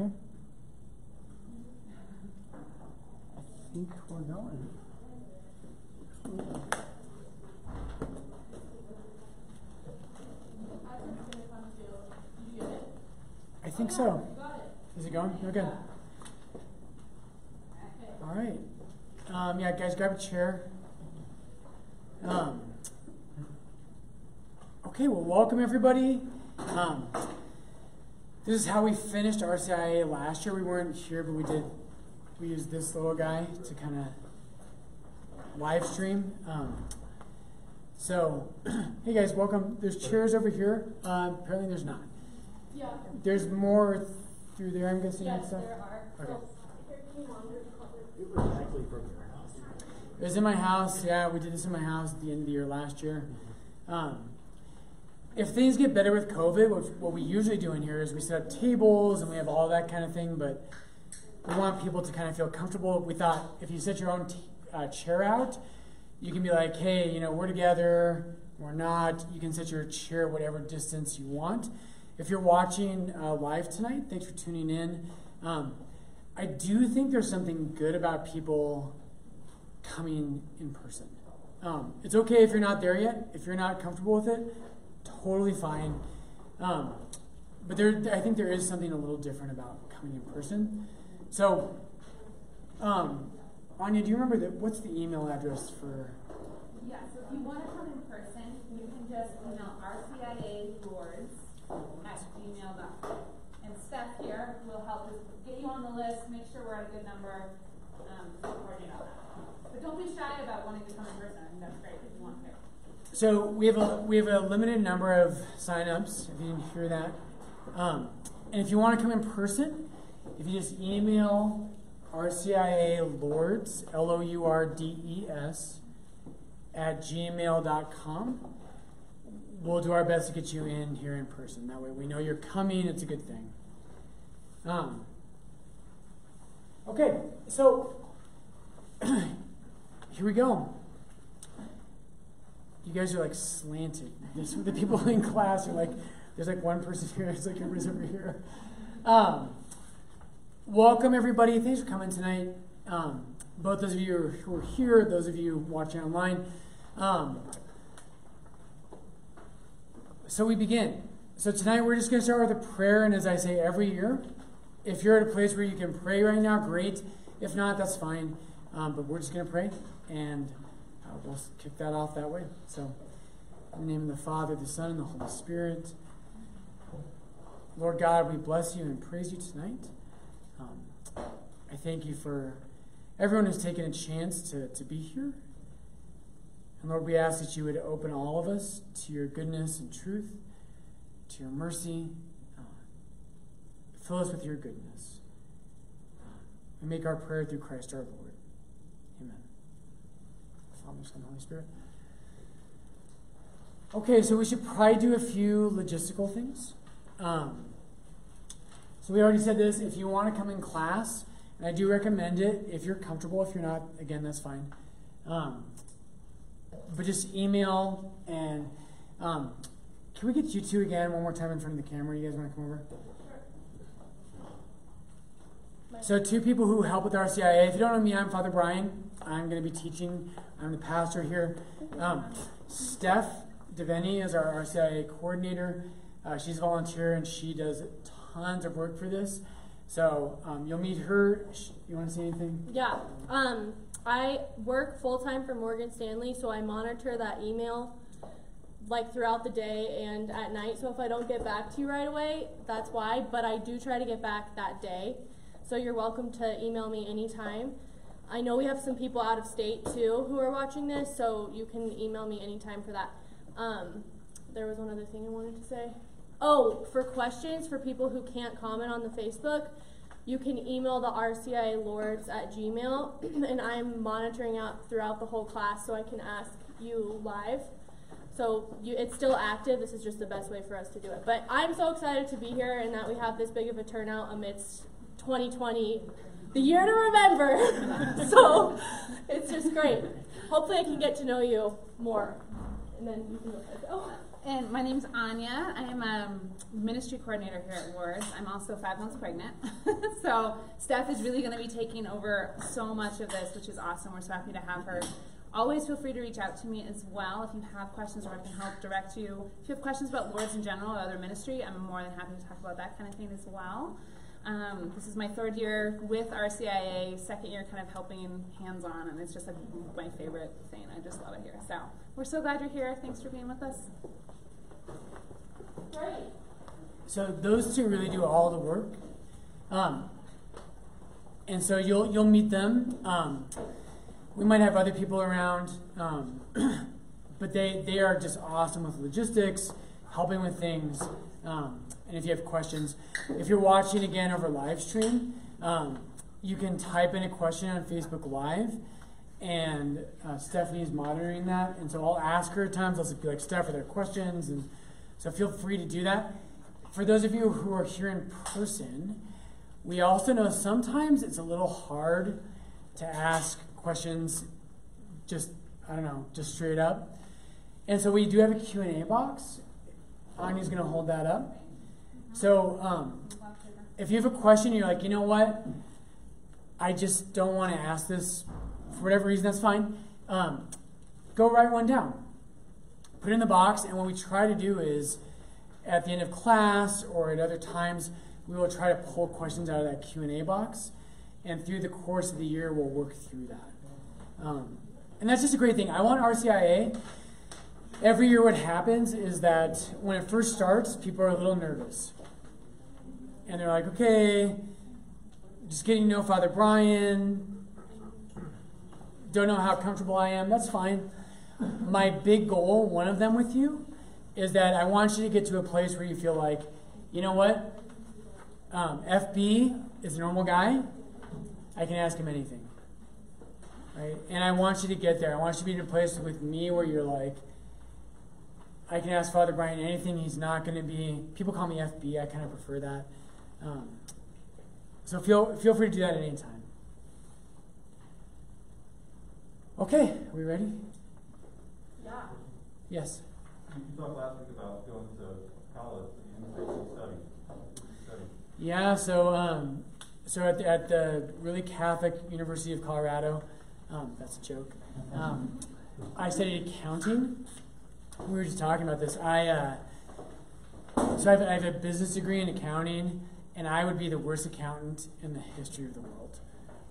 Okay. I think we're going. I think so. Is it going? Okay. All right. Um, yeah, guys, grab a chair. Um, okay, well, welcome everybody. Um, this is how we finished RCIA last year. We weren't here, but we did. We used this little guy to kind of live stream. Um, so, hey guys, welcome. There's chairs over here. Uh, apparently, there's not. Yeah. There's more through there. I'm guessing. and Yes, stuff. there are. Okay. So, here, can you monitor the color? It was actually from your house. It was in my house. Yeah, we did this in my house at the end of the year last year. Um, if things get better with COVID, what, what we usually do in here is we set up tables and we have all that kind of thing, but we want people to kind of feel comfortable. We thought if you set your own uh, chair out, you can be like, hey, you know, we're together, we're not. You can set your chair whatever distance you want. If you're watching uh, live tonight, thanks for tuning in. Um, I do think there's something good about people coming in person. Um, it's okay if you're not there yet. If you're not comfortable with it, totally fine. Um, but there, I think there is something a little different about coming in person. So, um, Anya, do you remember that? What's the email address for? Yeah, so if you want to come in person, you can just email rcialourdes at gmail.com. And Steph here will help us get you on the list, make sure we're at a good number, um, coordinate all that. But don't be shy about wanting to come in person. That's great if you want to. So we have a we have a limited number of signups. If you didn't hear that, um, and if you want to come in person, if you just email RCIA Lourdes L O U R D E S at gmail.com, we'll do our best to get you in here in person. That way we know you're coming. It's a good thing. Um, okay, so here we go. You guys are like slanted. This, the people in class are like, there's like one person here, there's like everybody's over here. Um, welcome everybody. Thanks for coming tonight. Um, both those of you who are here, those of you watching online. Um, so we begin. So tonight we're just going to start with a prayer, and as I say every year, if you're at a place where you can pray right now, great. If not, that's fine. Um, but we're just going to pray, and uh, we'll kick that off that way. So, in the name of the Father, the Son, and the Holy Spirit. Lord God, we bless you and praise you tonight. Um, I thank you for everyone who's taken a chance to, to be here. And Lord, we ask that you would open all of us to your goodness and truth, to your mercy. Uh, fill us with your goodness. And make our prayer through Christ our Lord. Father, Son, Holy Spirit. Okay, so we should probably do a few logistical things. Um, so we already said this. If you want to come in class, and I do recommend it if you're comfortable. If you're not, again, that's fine. Um, but just email and um, can we get you two again one more time in front of the camera? You guys want to come over? So two people who help with RCIA. If you don't know me, I'm Father Brian. I'm going to be teaching. I'm the pastor here. Um, Steph Devaney is our RCIA coordinator. Uh, she's a volunteer and she does tons of work for this. So um, you'll meet her. You want to say anything? Yeah. Um, I work full time for Morgan Stanley, so I monitor that email like throughout the day and at night. So if I don't get back to you right away, that's why. But I do try to get back that day. So you're welcome to email me anytime. I know we have some people out of state too who are watching this, so you can email me anytime for that. Um, there was one other thing I wanted to say. Oh, for questions for people who can't comment on the Facebook, you can email the RCIA Lourdes at Gmail, and I'm monitoring out throughout the whole class so I can ask you live. So you, it's still active. This is just the best way for us to do it. But I'm so excited to be here and that we have this big of a turnout amidst 2020, the year to remember. so it's just great. Hopefully, I can get to know you more, and then you can go. Oh. And my name's Anya. I am a ministry coordinator here at Lourdes. I'm also five months pregnant. so Steph is really going to be taking over so much of this, which is awesome. We're so happy to have her. Always feel free to reach out to me as well if you have questions or I can help direct you. If you have questions about Lourdes in general or other ministry, I'm more than happy to talk about that kind of thing as well. Um, this is my third year with RCIA, second year kind of helping hands on, and it's just like my favorite thing. I just love it here. So we're so glad you're here. Thanks for being with us. Great. So those two really do all the work, um, and so you'll you'll meet them. Um, we might have other people around, um, but they they are just awesome with logistics, helping with things. And if you have questions, if you're watching again over live stream, um, you can type in a question on Facebook Live, and uh, Stephanie's monitoring that. And so I'll ask her at times. I'll be like, Steph, are there questions? And so feel free to do that. For those of you who are here in person, we also know sometimes it's a little hard to ask questions just, I don't know, just straight up. And so we do have a Q&A box. Anya's going to hold that up. So um, if you have a question, you're like, you know what? I just don't want to ask this for whatever reason, that's fine. Um, go write one down. Put it in the box, and what we try to do is at the end of class or at other times, we will try to pull questions out of that Q&A box. And through the course of the year, we'll work through that. Um, and that's just a great thing. I want RCIA. Every year, what happens is that when it first starts, people are a little nervous and they're like, okay, just getting to know Father Brian. Don't know how comfortable I am. That's fine. My big goal, one of them with you, is that I want you to get to a place where you feel like, you know what? Um, FB is a normal guy. I can ask him anything. Right? And I want you to get there. I want you to be in a place with me where you're like, I can ask Father Brian anything. He's not going to be. People call me FB. I kind of prefer that. Um, so feel, feel free to do that at any time. Okay, are we ready? Yeah. Yes. You talked last week about going to college and study. study. Yeah, so um, so at the, at the really Catholic University of Colorado, um, that's a joke. Um, I studied accounting. We were just talking about this. I uh, so I have, I have a business degree in accounting, and I would be the worst accountant in the history of the world.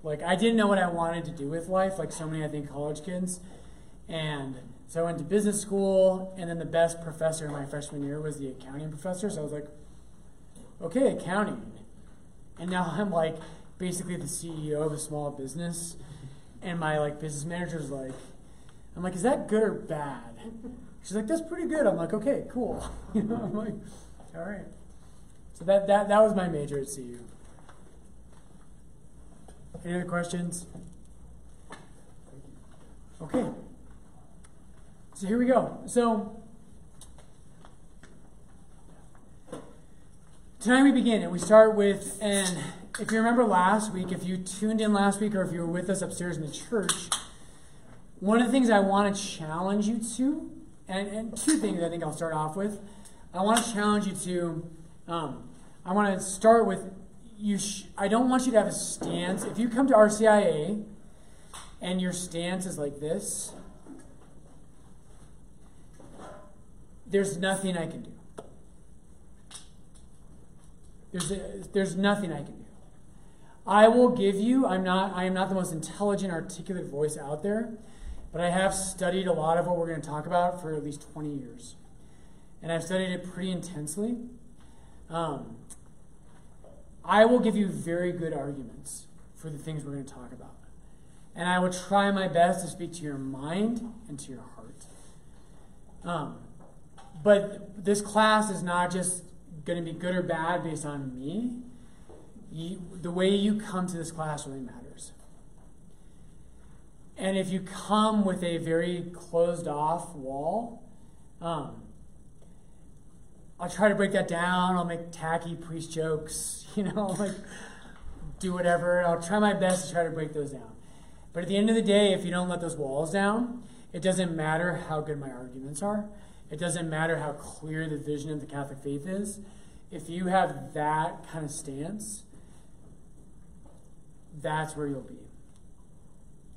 Like I didn't know what I wanted to do with life, like so many I think college kids, and so I went to business school, and then the best professor in my freshman year was the accounting professor. So I was like, okay, accounting, and now I'm like basically the CEO of a small business, and my like business manager's like, I'm like, is that good or bad? She's like, that's pretty good. I'm like, okay, cool. you know, I'm like, all right. So that, that, that was my major at CU. Any other questions? Okay. So here we go. So tonight we begin and we start with, and if you remember last week, if you tuned in last week or if you were with us upstairs in the church, one of the things I want to challenge you to, and, and two things I think I'll start off with. I want to challenge you to, um, I want to start with, you. Sh- I don't want you to have a stance. If you come to RCIA and your stance is like this, there's nothing I can do. There's, a, there's nothing I can do. I will give you, I'm not, I am not the most intelligent, articulate voice out there, but I have studied a lot of what we're going to talk about for at least 20 years. And I've studied it pretty intensely. Um, I will give you very good arguments for the things we're going to talk about. And I will try my best to speak to your mind and to your heart. Um, but this class is not just going to be good or bad based on me. You, the way you come to this class really matters. And if you come with a very closed off wall, um, I'll try to break that down. I'll make tacky priest jokes, you know, like do whatever. I'll try my best to try to break those down. But at the end of the day, if you don't let those walls down, it doesn't matter how good my arguments are. It doesn't matter how clear the vision of the Catholic faith is. If you have that kind of stance, that's where you'll be.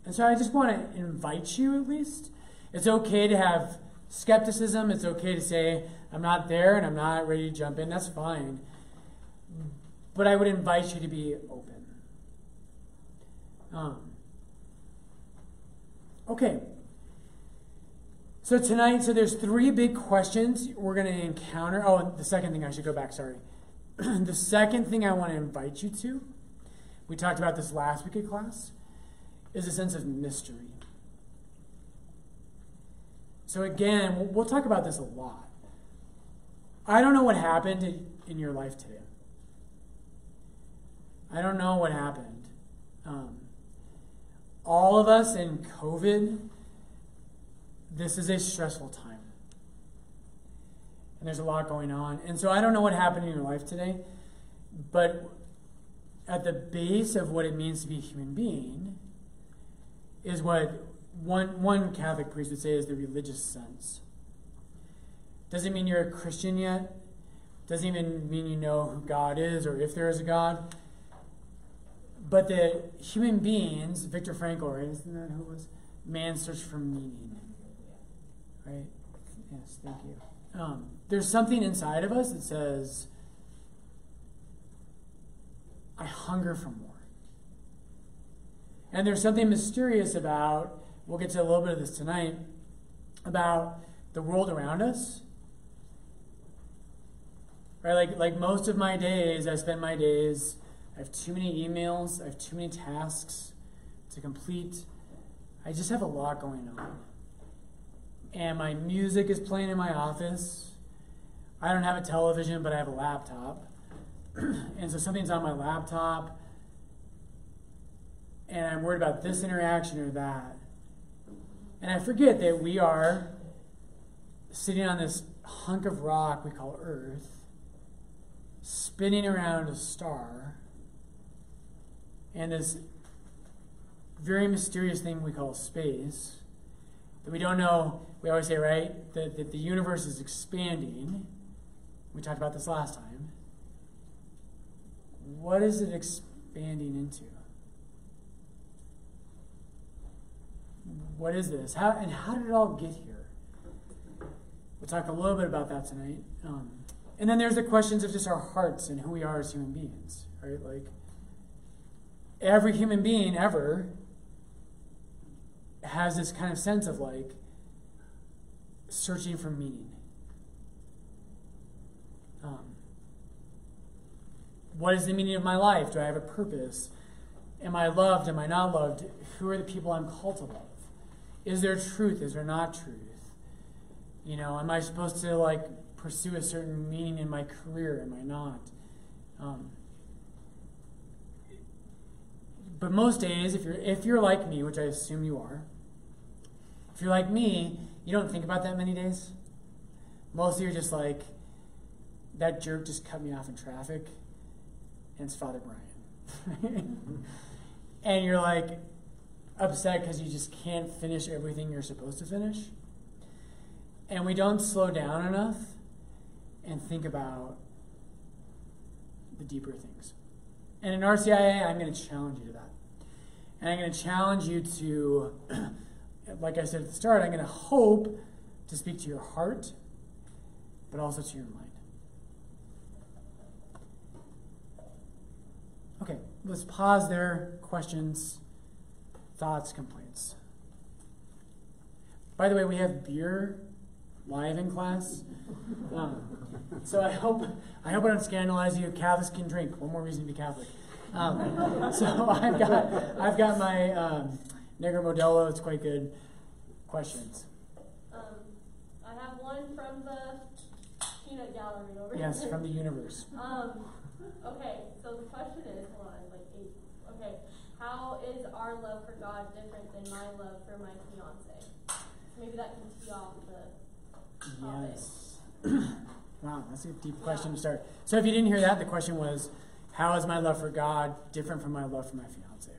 And so I just want to invite you at least. It's okay to have skepticism. It's okay to say, I'm not there and I'm not ready to jump in. That's fine. But I would invite you to be open. Um, okay. So tonight, so there's three big questions we're going to encounter. Oh, the second thing I should go back, sorry. the second thing I want to invite you to, we talked about this last week of class, is a sense of mystery. So again, we'll talk about this a lot. I don't know what happened in, your life today. I don't know what happened. Um, all of us in COVID, this is a stressful time. And there's a lot going on. And so I don't know what happened in your life today, but at the base of what it means to be a human being is what one, one Catholic priest would say is the religious sense. Doesn't mean you're a Christian yet. Doesn't even mean you know who God is or if there is a God. But the human beings, Viktor Frankl, right? Isn't that who it was? Man's search for meaning. Right? Yes, thank you. Um, there's something inside of us that says, I hunger for more. And there's something mysterious about, we'll get to a little bit of this tonight, about the world around us. Right? Like, like most of my days, I spend my days, I have too many emails, I have too many tasks to complete. I just have a lot going on. And my music is playing in my office. I don't have a television, but I have a laptop. and so something's on my laptop and I'm worried about this interaction or that. And I forget that we are sitting on this hunk of rock we call Earth, spinning around a star, and this very mysterious thing we call space that we don't know. We always say, right, that, that the universe is expanding. We talked about this last time. What is it expanding into? What is this? How, and how did it all get here? We'll talk a little bit about that tonight. Um, and then there's the questions of just our hearts and who we are as human beings, right? Like, every human being ever has this kind of sense of like searching for meaning. Um, what is the meaning of my life? Do I have a purpose? Am I loved? Am I not loved? Who are the people I'm called to love? Is there truth? Is there not truth? You know, am I supposed to like pursue a certain meaning in my career? Am I not? Um, but most days, if you're if you're like me, which I assume you are, if you're like me, you don't think about that many days. Mostly, you're just like, that jerk just cut me off in traffic, and it's Father Brian, and you're like, upset because you just can't finish everything you're supposed to finish. And we don't slow down enough and think about the deeper things. And in RCIA, I'm going to challenge you to that. And I'm going to challenge you to, like I said at the start, I'm going to hope to speak to your heart, but also to your mind. Okay, let's pause there. Questions? thoughts, complaints. By the way, we have beer live in class. Um, so I hope I hope I don't scandalize you. Catholics can drink. One more reason to be Catholic. Um, so I've got I've got my um, Negro Modelo. It's quite good. Questions? Um, I have one from the peanut gallery over here. Yes, from the universe. Um, okay, so the question is, hold on, like eight. Okay, how is our love for God different than my love for my fiance? Maybe that can tee off the. Yes. wow, that's a deep question to start. So if you didn't hear that, the question was, how is my love for God different from my love for my fiance?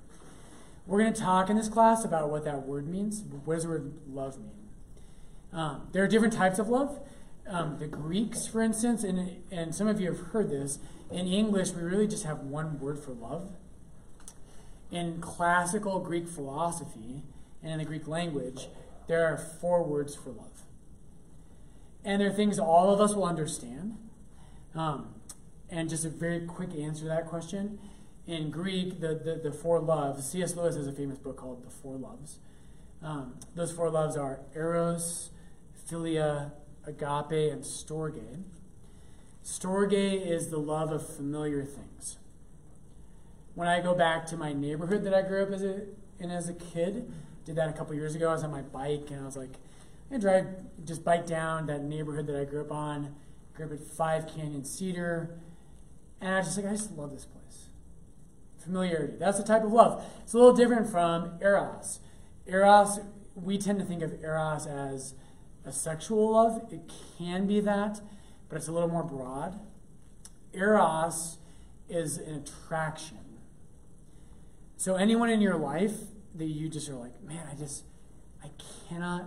We're going to talk in this class about what that word means. What does the word love mean? Um, there are different types of love. Um, the Greeks, for instance, and, and some of you have heard this, in English, we really just have one word for love. In classical Greek philosophy and in the Greek language, there are four words for love. And they're things all of us will understand. Um, and just a very quick answer to that question. In Greek, the, the, the four loves, C.S. Lewis has a famous book called The Four Loves. Um, those four loves are eros, philia, agape, and storge. Storge is the love of familiar things. When I go back to my neighborhood that I grew up as a, in as a kid, did that a couple years ago. I was on my bike and I was like, I drive, just bike down that neighborhood that I grew up on. Grew up at Five Canyon Cedar, and I was just like, I just love this place. Familiarity. That's the type of love. It's a little different from eros. Eros, we tend to think of eros as a sexual love. It can be that, but it's a little more broad. Eros is an attraction. So anyone in your life that you just are like, man, I just, I cannot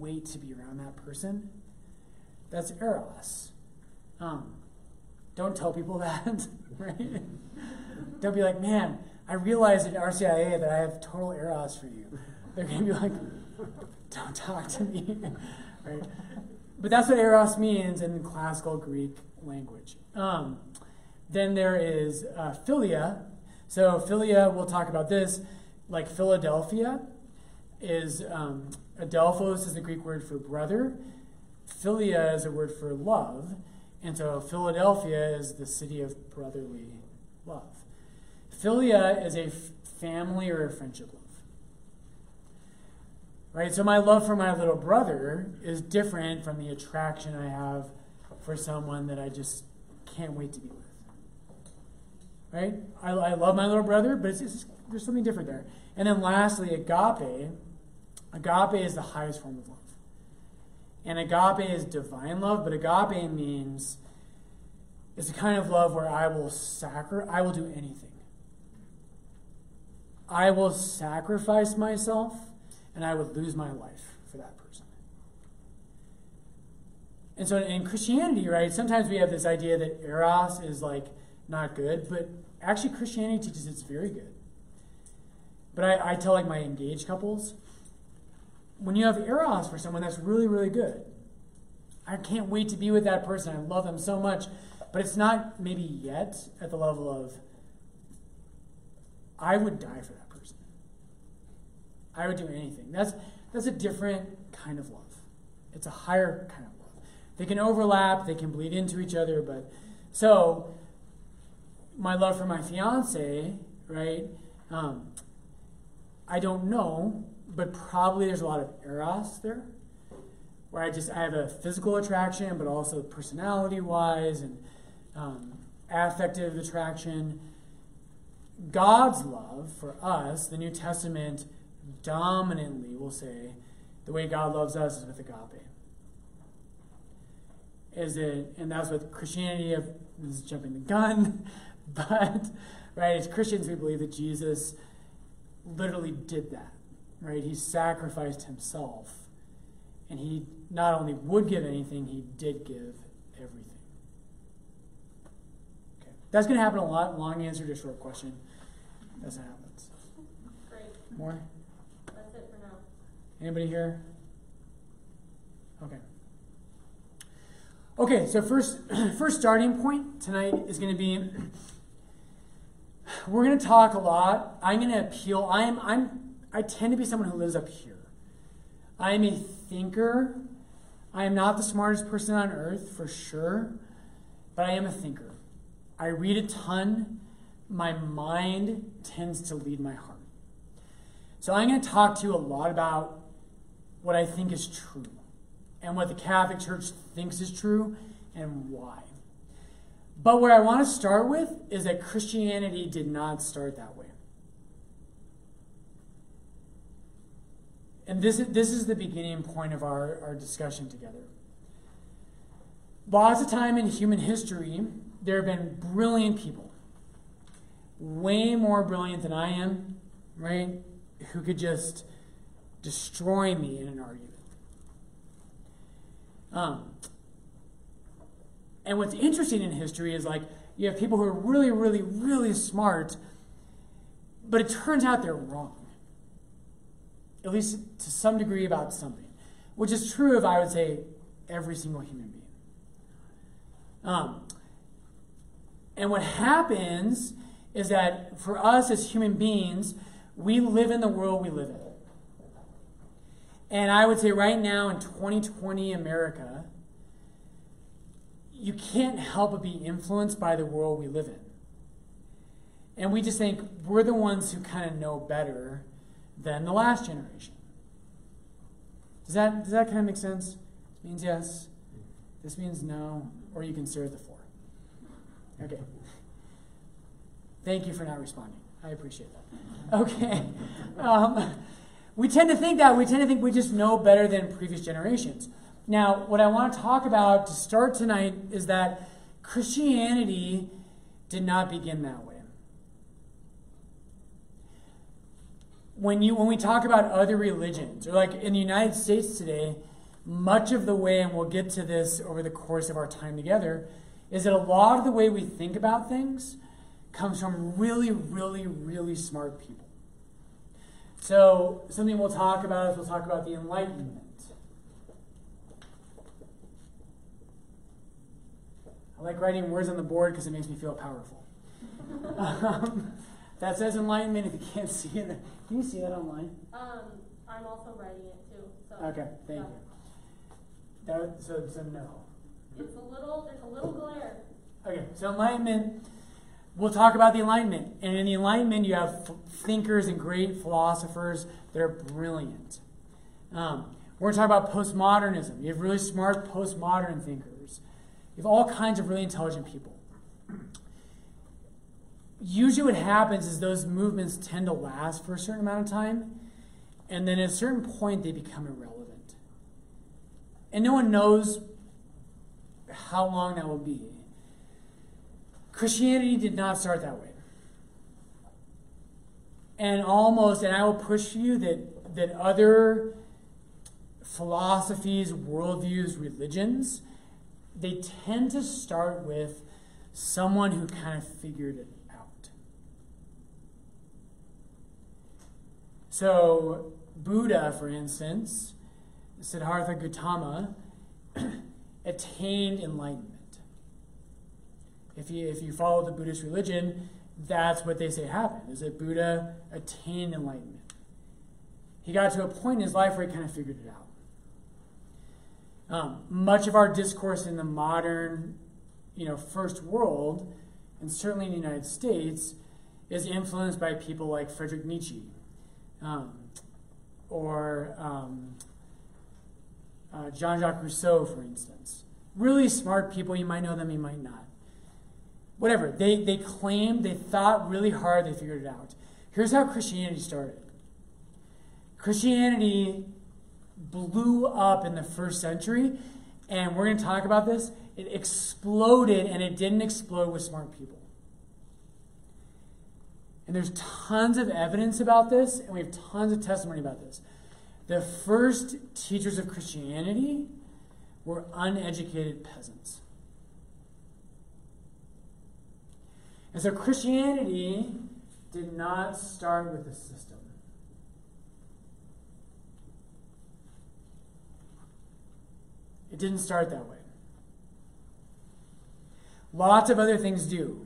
wait to be around that person. That's eros. Um, don't tell people that, right? don't be like, man, I realized at RCIA that I have total eros for you. They're going to be like, don't talk to me, right? But that's what eros means in classical Greek language. Um, then there is uh, philia. So philia, we'll talk about this, like Philadelphia is um, adelphos is the Greek word for brother. Philia is a word for love, and so Philadelphia is the city of brotherly love. Philia is a family or a friendship love. Right? So my love for my little brother is different from the attraction I have for someone that I just can't wait to be with. Right? I, I love my little brother, but it's, there's something different there. And then lastly, agape. Agape is the highest form of love. And agape is divine love, but agape means it's the kind of love where I will sacri- I will do anything. I will sacrifice myself and I would lose my life for that person. And so in Christianity, right, sometimes we have this idea that eros is like not good, but actually Christianity teaches it's very good. But I, I tell like my engaged couples, when you have eros for someone, that's really, really good. I can't wait to be with that person. I love them so much. But it's not maybe yet at the level of, I would die for that person. I would do anything. That's, that's a different kind of love. It's a higher kind of love. They can overlap, they can bleed into each other, but so my love for my fiance, right? Um, I don't know, but probably there's a lot of eros there, where I just I have a physical attraction, but also personality wise and um, affective attraction. God's love for us, the New Testament dominantly will say, the way God loves us is with agape. Is it, and that's what Christianity, this is jumping the gun, but, right, as Christians, we believe that Jesus literally did that, right? He sacrificed himself, and he not only would give anything, he did give everything. Okay, that's going to happen a lot. Long answer to a short question. That's what happens. Great. More? That's it for now. Anybody here? Okay. Okay, so first first starting point tonight is going to be we're going to talk a lot. I'm going to appeal. I'm I'm I tend to be someone who lives up here. I am a thinker. I am not the smartest person on earth for sure, but I am a thinker. I read a ton. My mind tends to lead my heart. So I'm going to talk to you a lot about what I think is true and what the Catholic Church thinks is true and why. But what I want to start with is that Christianity did not start that way. And this is, this is the beginning point of our, our discussion together. Lots of time in human history, there have been brilliant people, way more brilliant than I am, right? Who could just destroy me in an argument. Um, and what's interesting in history is like you have people who are really, really, really smart, but it turns out they're wrong. At least to some degree about something, which is true of, I would say, every single human being. Um, and what happens is that for us as human beings, we live in the world we live in. And I would say right now in 2020 America, you can't help but be influenced by the world we live in. And we just think we're the ones who kind of know better than the last generation. Does that, does that kind of make sense? This means yes. This means no. Or you can at the four. Okay. Thank you for not responding. I appreciate that. Okay. Um, we tend to think that. We tend to think we just know better than previous generations. Now, what I want to talk about to start tonight is that Christianity did not begin that way. When, you, when we talk about other religions, or like in the United States today, much of the way, and we'll get to this over the course of our time together, is that a lot of the way we think about things comes from really, really, really smart people. So, something we'll talk about is we'll talk about the Enlightenment. I like writing words on the board because it makes me feel powerful. um, that says Enlightenment. If you can't see it, can you see that online? Um, I'm also writing it too. So Okay, thank yeah. you. That, so, so no. It's a little. There's a little glare. Okay, so Enlightenment, we'll talk about the Enlightenment. And in the Enlightenment, you have f- thinkers and great philosophers that are brilliant. Um, we're going to talk about postmodernism. You have really smart postmodern thinkers. You have all kinds of really intelligent people. Usually, what happens is those movements tend to last for a certain amount of time, and then at a certain point, they become irrelevant. And no one knows how long that will be. Christianity did not start that way. And almost, and I will push you that, that other philosophies, worldviews, religions, they tend to start with someone who kind of figured it out. So, Buddha, for instance, Siddhartha Gautama, attained enlightenment. If you, if you follow the Buddhist religion, that's what they say happened, is that Buddha attained enlightenment. He got to a point in his life where he kind of figured it out. Um, much of our discourse in the modern, you know, first world, and certainly in the United States, is influenced by people like Friedrich Nietzsche, um, or um, uh, Jean-Jacques Rousseau, for instance. Really smart people. You might know them, you might not. Whatever. They, they claimed, they thought really hard, they figured it out. Here's how Christianity started Christianity blew up in the first century, and we're going to talk about this. It exploded, and it didn't explode with smart people. And there's tons of evidence about this, and we have tons of testimony about this. The first teachers of Christianity were uneducated peasants. And so Christianity did not start with a system. It didn't start that way. Lots of other things do.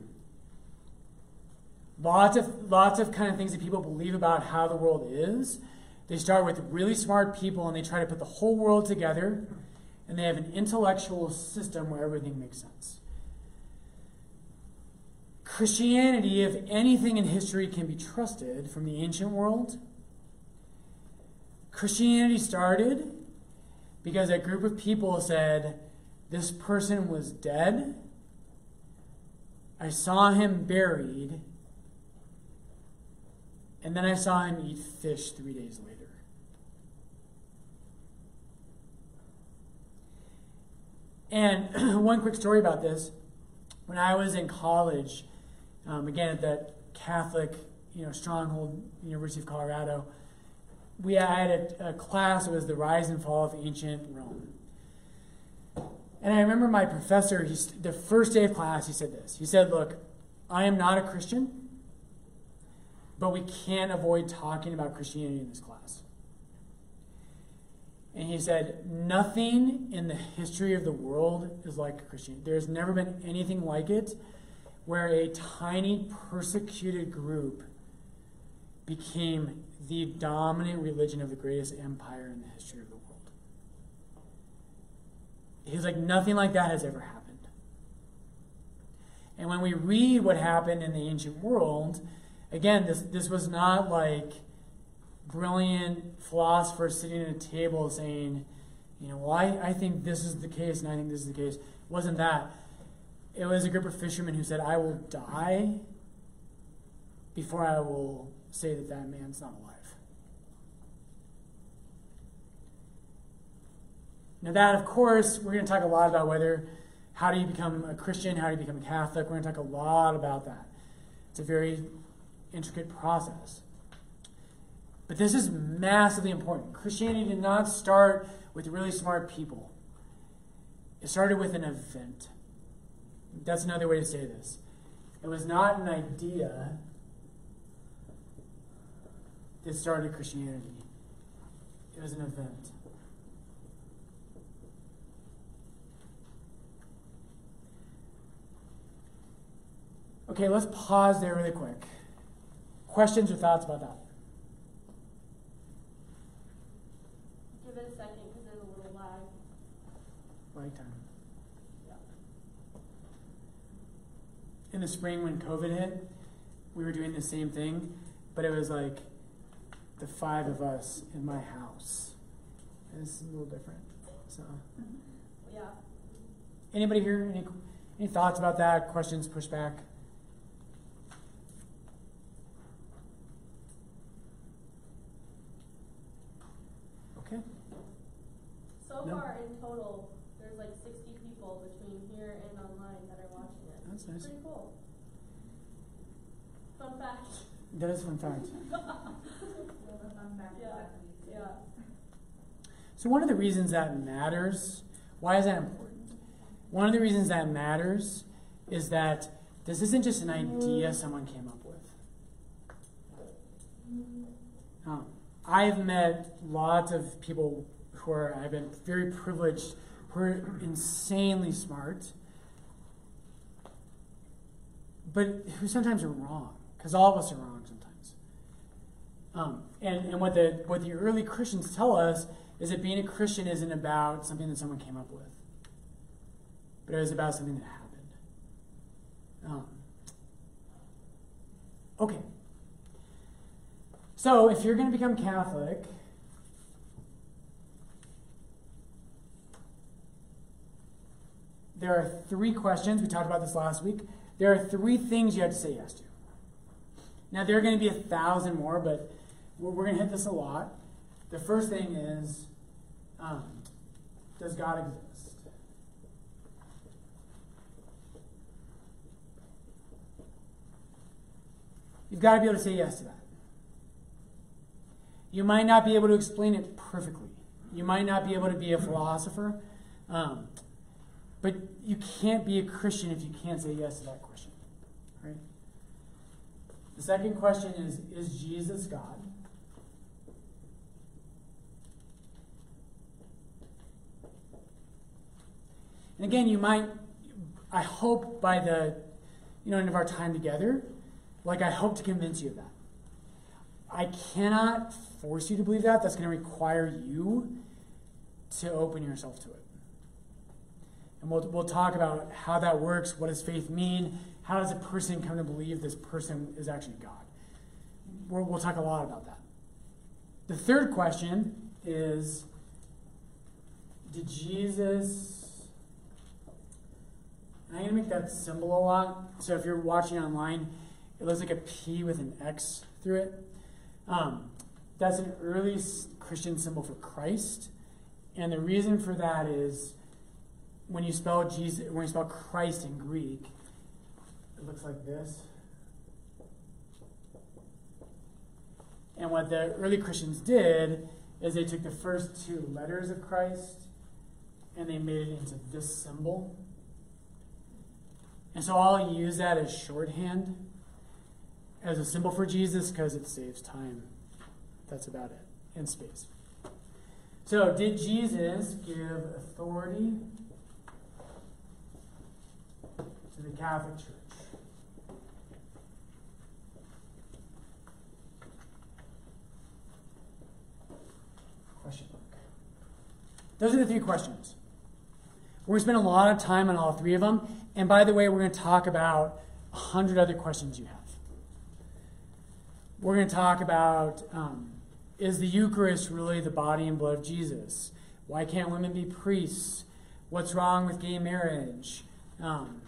Lots of lots of kind of things that people believe about how the world is. They start with really smart people and they try to put the whole world together and they have an intellectual system where everything makes sense. Christianity, if anything in history can be trusted from the ancient world, Christianity started because a group of people said, This person was dead. I saw him buried. And then I saw him eat fish three days later. And one quick story about this. When I was in college, um, again at that Catholic, you know, stronghold, University of Colorado, we had a, a class. It was the rise and fall of ancient Rome. And I remember my professor, he's, the first day of class, he said this. He said, Look, I am not a Christian, but we can't avoid talking about Christianity in this class. And he said, Nothing in the history of the world is like Christianity. There's never been anything like it where a tiny persecuted group became the dominant religion of the greatest empire in the history of the world. He's like, nothing like that has ever happened. And when we read what happened in the ancient world, again, this, this was not like brilliant philosophers sitting at a table saying, you know, well, I, I think this is the case and I think this is the case. It wasn't that. It was a group of fishermen who said, I will die before I will say that that man's not alive. Now, that, of course, we're going to talk a lot about whether, how do you become a Christian, how do you become a Catholic. We're going to talk a lot about that. It's a very intricate process. But this is massively important. Christianity did not start with really smart people, it started with an event. That's another way to say this. It was not an idea that started Christianity, it was an event. Okay, let's pause there really quick. Questions or thoughts about that? Give it a second because there's a little lag. Right time. In the spring when COVID hit, we were doing the same thing, but it was like the five of us in my house. And this is a little different. So, Yeah. anybody here? Any any thoughts about that? Questions? Pushback? Okay. So No. far in total, there's like 60 people between here and online that are watching. That's nice. Pretty cool. Fun fact. That is fun fact. Yeah. Yeah. So, one of the reasons that matters, why is that important? One of the reasons that matters is that this isn't just an idea someone came up with. Um, I've met lots of people who are, I've been very privileged, who are insanely smart, but who sometimes are wrong, because all of us are wrong sometimes. Um, and and what, the, what the early Christians tell us is that being a Christian isn't about something that someone came up with, but it was about something that happened. Um, okay. So, if you're going to become Catholic, there are three questions. We talked about this last week. There are three things you have to say yes to. Now, there are going to be a thousand more, but we're, going to hit this a lot. The first thing is um, Does God exist? You've got to be able to say yes to that. You might not be able to explain it perfectly. You might not be able to be a philosopher. Um, but you can't be a Christian if you can't say yes to that question. Right? The second question is Is Jesus God? And again, you might, I hope by the you know, end of our time together, like I hope to convince you of that. I cannot force you to believe that. That's going to require you to open yourself to it. And we'll, we'll talk about how that works. What does faith mean? How does a person come to believe this person is actually God? We'll, we'll talk a lot about that. The third question is Did Jesus. I'm going to make that symbol a lot. So if you're watching online, it looks like a P with an X through it. Um, that's an early Christian symbol for Christ. And the reason for that is when you spell Jesus, when you spell Christ in Greek, it looks like this. And what the early Christians did is they took the first two letters of Christ and they made it into this symbol. And so I'll use that as shorthand as a symbol for Jesus because it saves time. That's about it, in space. So, did Jesus give authority to the Catholic Church? Question mark. Those are the three questions. We're going to spend a lot of time on all three of them. And by the way, we're going to talk about a hundred other questions you have. We're going to talk about um, is the Eucharist really the body and blood of Jesus? Why can't women be priests? What's wrong with gay marriage? Um,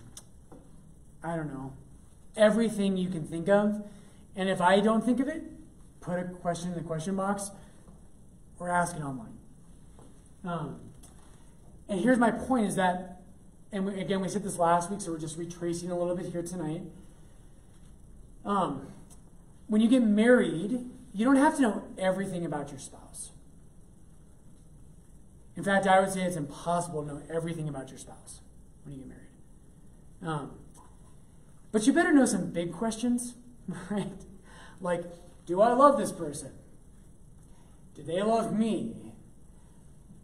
I don't know. Everything you can think of. And if I don't think of it, put a question in the question box or ask it online. Um, and here's my point is that, and we, again, we said this last week, so we're just retracing a little bit here tonight. Um, when you get married, you don't have to know everything about your spouse. In fact, I would say it's impossible to know everything about your spouse when you get married. Um, but you better know some big questions, right? Like, do I love this person? Do they love me?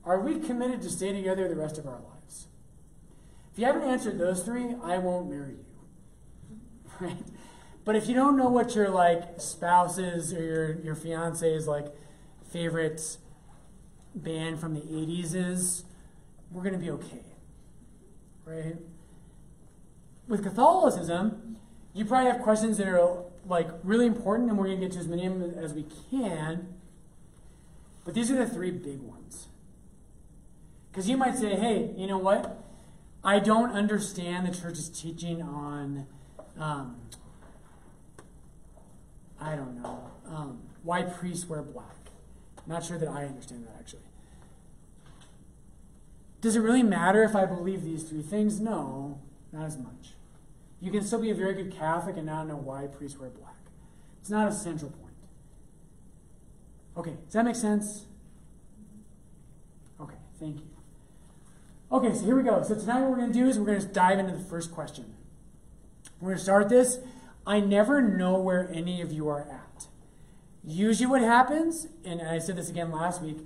Are we committed to stay together the rest of our lives? If you haven't answered those three, I won't marry you. Right? But if you don't know what your like spouse's or your, your fiance's like favorite band from the 80s is, we're to be okay. Right? With Catholicism, you probably have questions that are like really important, and we're going to get to as many of them as we can. But these are the three big ones. Because you might say, hey, you know what? I don't understand the church's teaching on, um, I don't know, um, why priests wear black. Not sure that I understand that actually. Does it really matter if I believe these three things? No, not as much. You can still be a very good Catholic and not know why priests wear black. It's not a central point. Okay, does that make sense? Okay, thank you. Okay, so here we go. So tonight what we're going to do is we're going to dive into the first question. We're going to start this. I never know where any of you are at. Usually what happens, and I said this again last week,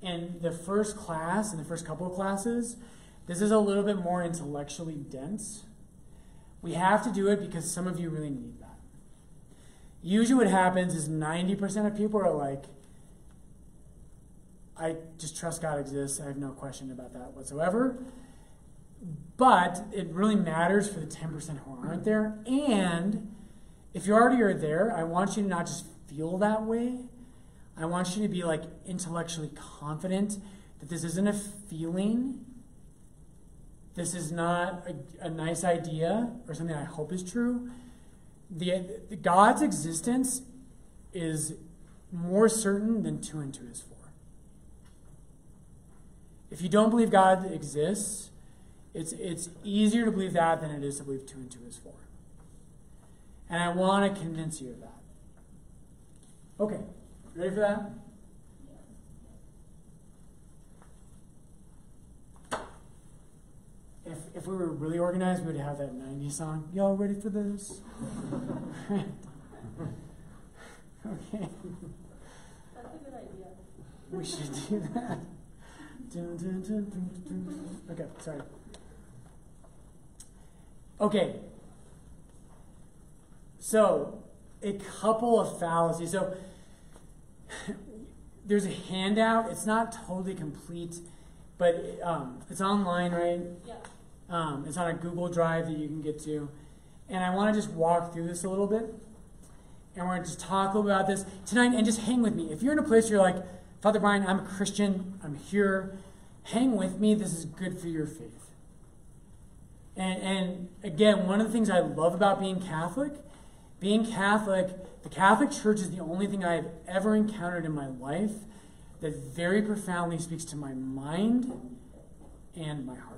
in the first class, in the first couple of classes, this is a little bit more intellectually dense. We have to do it because some of you really need that. Usually what happens is 90% of people are like, I just trust God exists. I have no question about that whatsoever. But it really matters for the 10% who aren't there. And if you already are there, I want you to not just feel that way. I want you to be like intellectually confident that this isn't a feeling. This is not a, a nice idea or something I hope is true. The, the God's existence is more certain than two and two is four. If you don't believe God exists, it's, it's easier to believe that than it is to believe two and two is four. And I want to convince you of that. Okay, ready for that? If, if we were really organized, we would have that 90s song. Y'all ready for this? okay. That's a good idea. We should do that. Dun, dun, dun. Okay, sorry. Okay. So, a couple of fallacies. So, there's a handout. It's not totally complete, but um, it's online, right? Yeah. Um, it's on a Google Drive that you can get to. And I want to just walk through this a little bit. And we're going to just talk about this tonight and just hang with me. If you're in a place where you're like, Father Brian, I'm a Christian, I'm here, hang with me. This is good for your faith. And, and again, one of the things I love about being Catholic, being Catholic, the Catholic Church is the only thing I have ever encountered in my life that very profoundly speaks to my mind and my heart.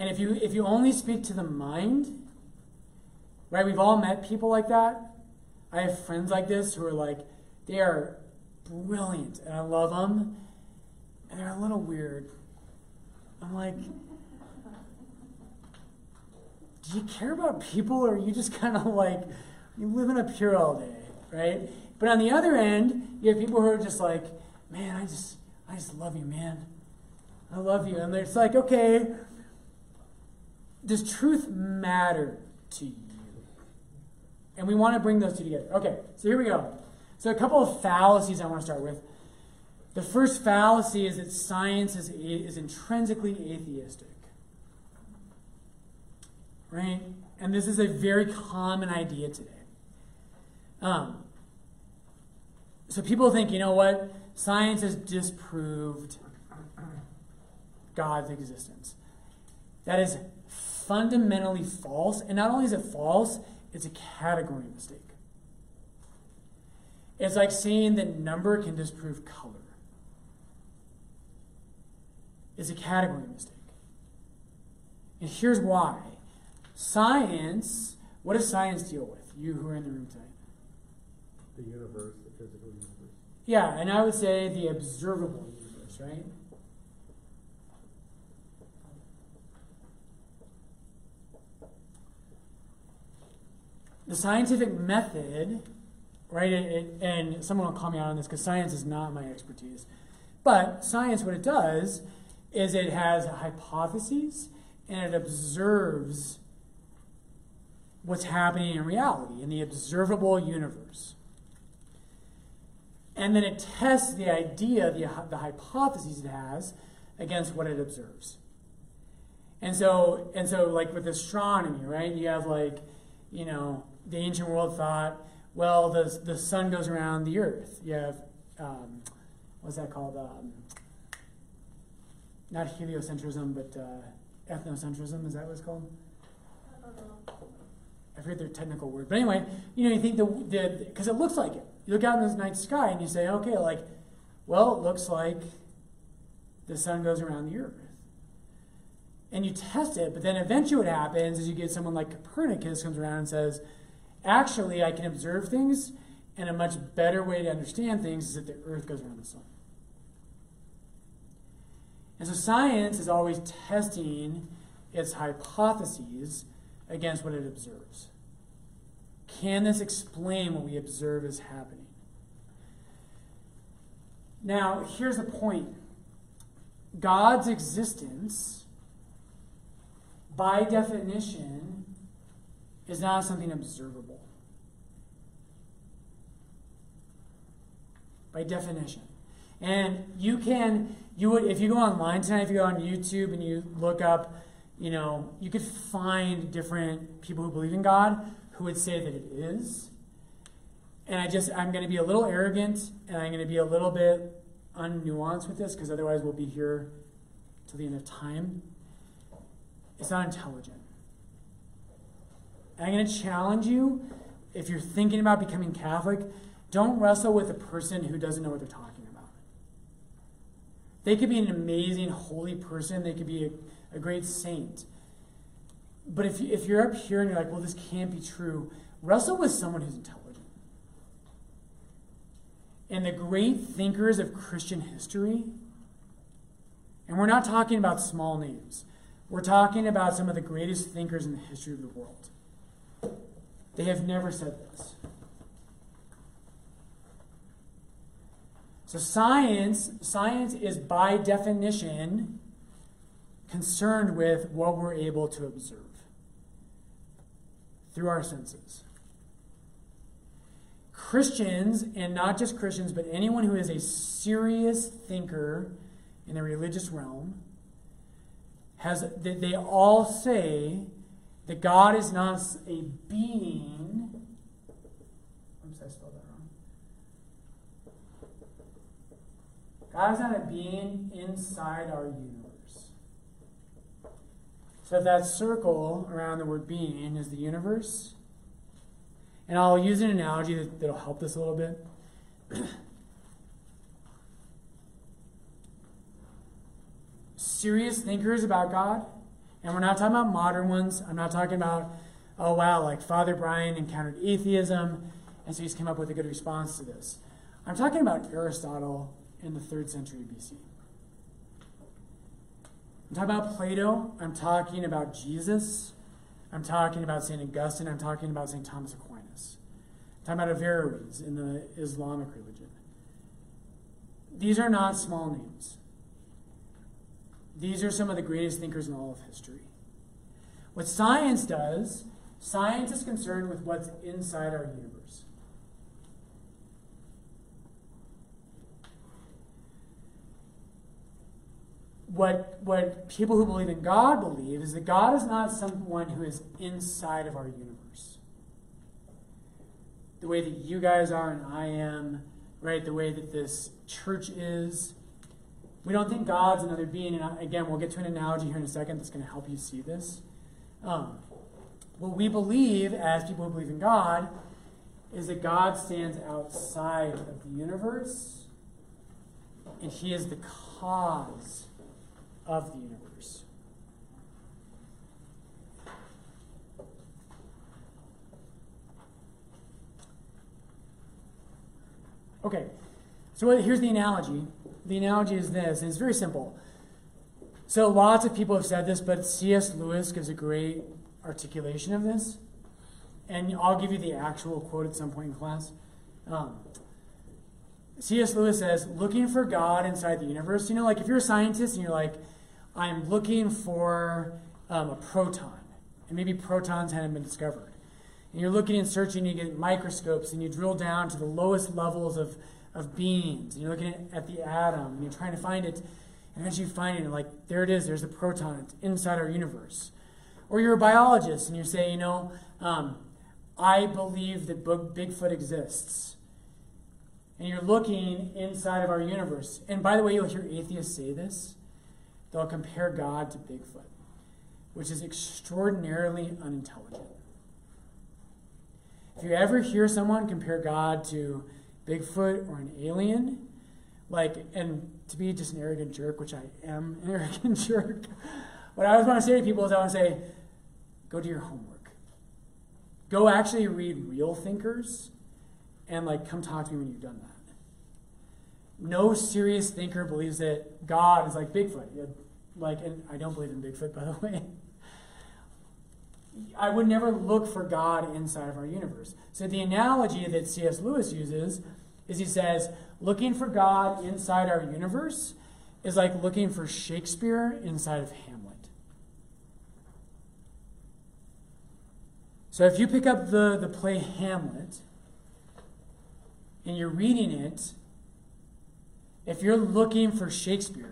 And if you if you only speak to the mind, right? We've all met people like that. I have friends like this who are like, they are brilliant and I love them. and they're a little weird. I'm like, do you care about people or you just kind of like, you living up here all day, right? But on the other end, you have people who are just like, man, I just, I just love you, man. I love you. And it's like, okay, does truth matter to you? And we want to bring those two together. Okay, so here we go. So a couple of fallacies I want to start with. The first fallacy is that science is, is intrinsically atheistic. Right? And this is a very common idea today. Um, so people think, you know what? Science has disproved God's existence. That is fundamentally false. And not only is it false, it's a category mistake. It's like saying that number can disprove color. It's a category mistake. And here's why. Science, what does science deal with? You who are in the room tonight. The universe, the physical universe. Yeah, and I would say the observable universe, right? The scientific method, right, it, it, and someone will call me out on this because science is not my expertise. But science, what it does is it has hypotheses and it observes what's happening in reality, in the observable universe. And then it tests the idea, the, the hypotheses it has, against what it observes. And so, and so, like with astronomy, right? You have like, you know, the ancient world thought, well, the the sun goes around the Earth. You have, um, what's that called? Um, not heliocentrism, but uh, ethnocentrism. Is that what it's called? I forget their technical word. But anyway, you know, you think the the because it looks like it. You look out in the night sky and you say, okay, like, well, it looks like the sun goes around the earth. And you test it, but then eventually what happens is you get someone like Copernicus comes around and says, actually, I can observe things, and a much better way to understand things is that the earth goes around the sun. And so science is always testing its hypotheses against what it observes. Can this explain what we observe is happening? Now, here's the point God's existence, by definition, is not something observable. By definition. And you can, you would, if you go online tonight, if you go on YouTube and you look up, you know, you could find different people who believe in God who would say that it is. And I just, I'm going to be a little arrogant and I'm going to be a little bit unnuanced with this because otherwise we'll be here till the end of time. It's not intelligent. And I'm going to challenge you if you're thinking about becoming Catholic, don't wrestle with a person who doesn't know what they're talking about. They could be an amazing, holy person, they could be a, a great saint. But if, if you're up here and you're like, well, this can't be true, wrestle with someone who's intelligent. And the great thinkers of Christian history, and we're not talking about small names, we're talking about some of the greatest thinkers in the history of the world. They have never said this. So science, science is by definition concerned with what we're able to observe through our senses. Christians, and not just Christians, but anyone who is a serious thinker in the religious realm, has they all say that God is not a being. Oops, I spelled that wrong. God is not a being inside our universe. So that circle around the word being is the universe. And I'll use an analogy that, that'll help this a little bit. Serious thinkers about God, and we're not talking about modern ones. I'm not talking about, oh wow, like Father Brian encountered atheism, and so he's come up with a good response to this. I'm talking about Aristotle in the third century BC. I'm talking about Plato. I'm talking about Jesus. I'm talking about St. Augustine. I'm talking about St. Thomas Aquinas. I'm talking about Averroes in the Islamic religion. These are not small names. These are some of the greatest thinkers in all of history. What science does, science is concerned with what's inside our universe. What, what people who believe in God believe is that God is not someone who is inside of our universe. The way that you guys are and I am, right? The way that this church is. We don't think God's another being. And again, we'll get to an analogy here in a second that's going to help you see this. Um, what we believe as people who believe in God is that God stands outside of the universe and He is the cause of the universe. Okay, so here's the analogy. The analogy is this, and it's very simple. So lots of people have said this, but C.S. Lewis gives a great articulation of this. And I'll give you the actual quote at some point in class. Um, C.S. Lewis says, looking for God inside the universe. You know, like if you're a scientist and you're like, I'm looking for um, a proton, and maybe protons hadn't been discovered. And you're looking and searching, you get microscopes, and you drill down to the lowest levels of, of beings, and you're looking at, the atom, and you're trying to find it, and as you find it, like, there it is, there's a proton, it's inside our universe. Or you're a biologist, and you say, you know, um, I believe that Bigfoot exists. And you're looking inside of our universe. And by the way, you'll hear atheists say this. They'll compare God to Bigfoot, which is extraordinarily unintelligent. If you ever hear someone compare God to Bigfoot or an alien, like, and to be just an arrogant jerk, which I am an arrogant jerk, what I always want to say to people is I want to say, go do your homework. Go actually read real thinkers and like come talk to me when you've done that. No serious thinker believes that God is like Bigfoot. Like, and I don't believe in Bigfoot, by the way. I would never look for God inside of our universe. So the analogy that C.S. Lewis uses is he says, looking for God inside our universe is like looking for Shakespeare inside of Hamlet. So if you pick up the, the play Hamlet and you're reading it, if you're looking for Shakespeare,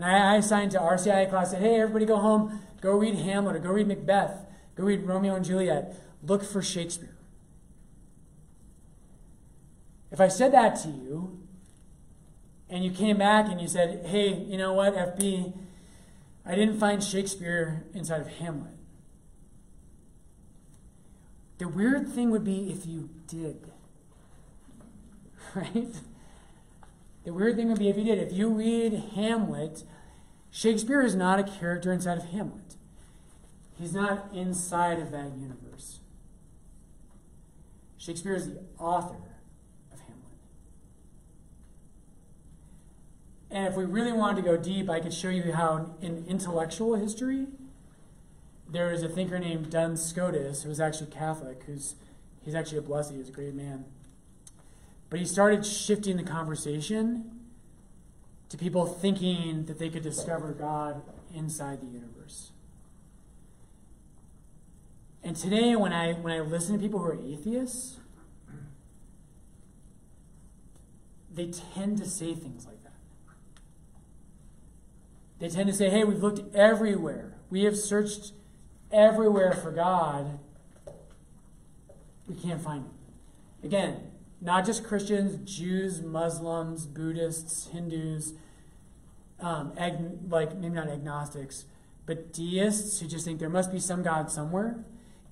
and I, I assigned to RCIA class, said, hey, everybody go home, go read Hamlet, or go read Macbeth, go read Romeo and Juliet, look for Shakespeare. If I said that to you, and you came back and you said, hey, you know what, FB, I didn't find Shakespeare inside of Hamlet. The weird thing would be if you did. Right? The weird thing would be if you did. If you read Hamlet, Shakespeare is not a character inside of Hamlet. He's not inside of that universe. Shakespeare is the author of Hamlet. And if we really wanted to go deep, I could show you how in intellectual history, there is a thinker named Duns Scotus, who was actually Catholic, who's he's actually a blessed, he's a great man. But he started shifting the conversation to people thinking that they could discover God inside the universe. And today, when I, when I listen to people who are atheists, they tend to say things like that. They tend to say, hey, we've looked everywhere. We have searched everywhere for God. We can't find him. Again, not just Christians, Jews, Muslims, Buddhists, Hindus, um, ag- like maybe not agnostics, but deists who just think there must be some God somewhere.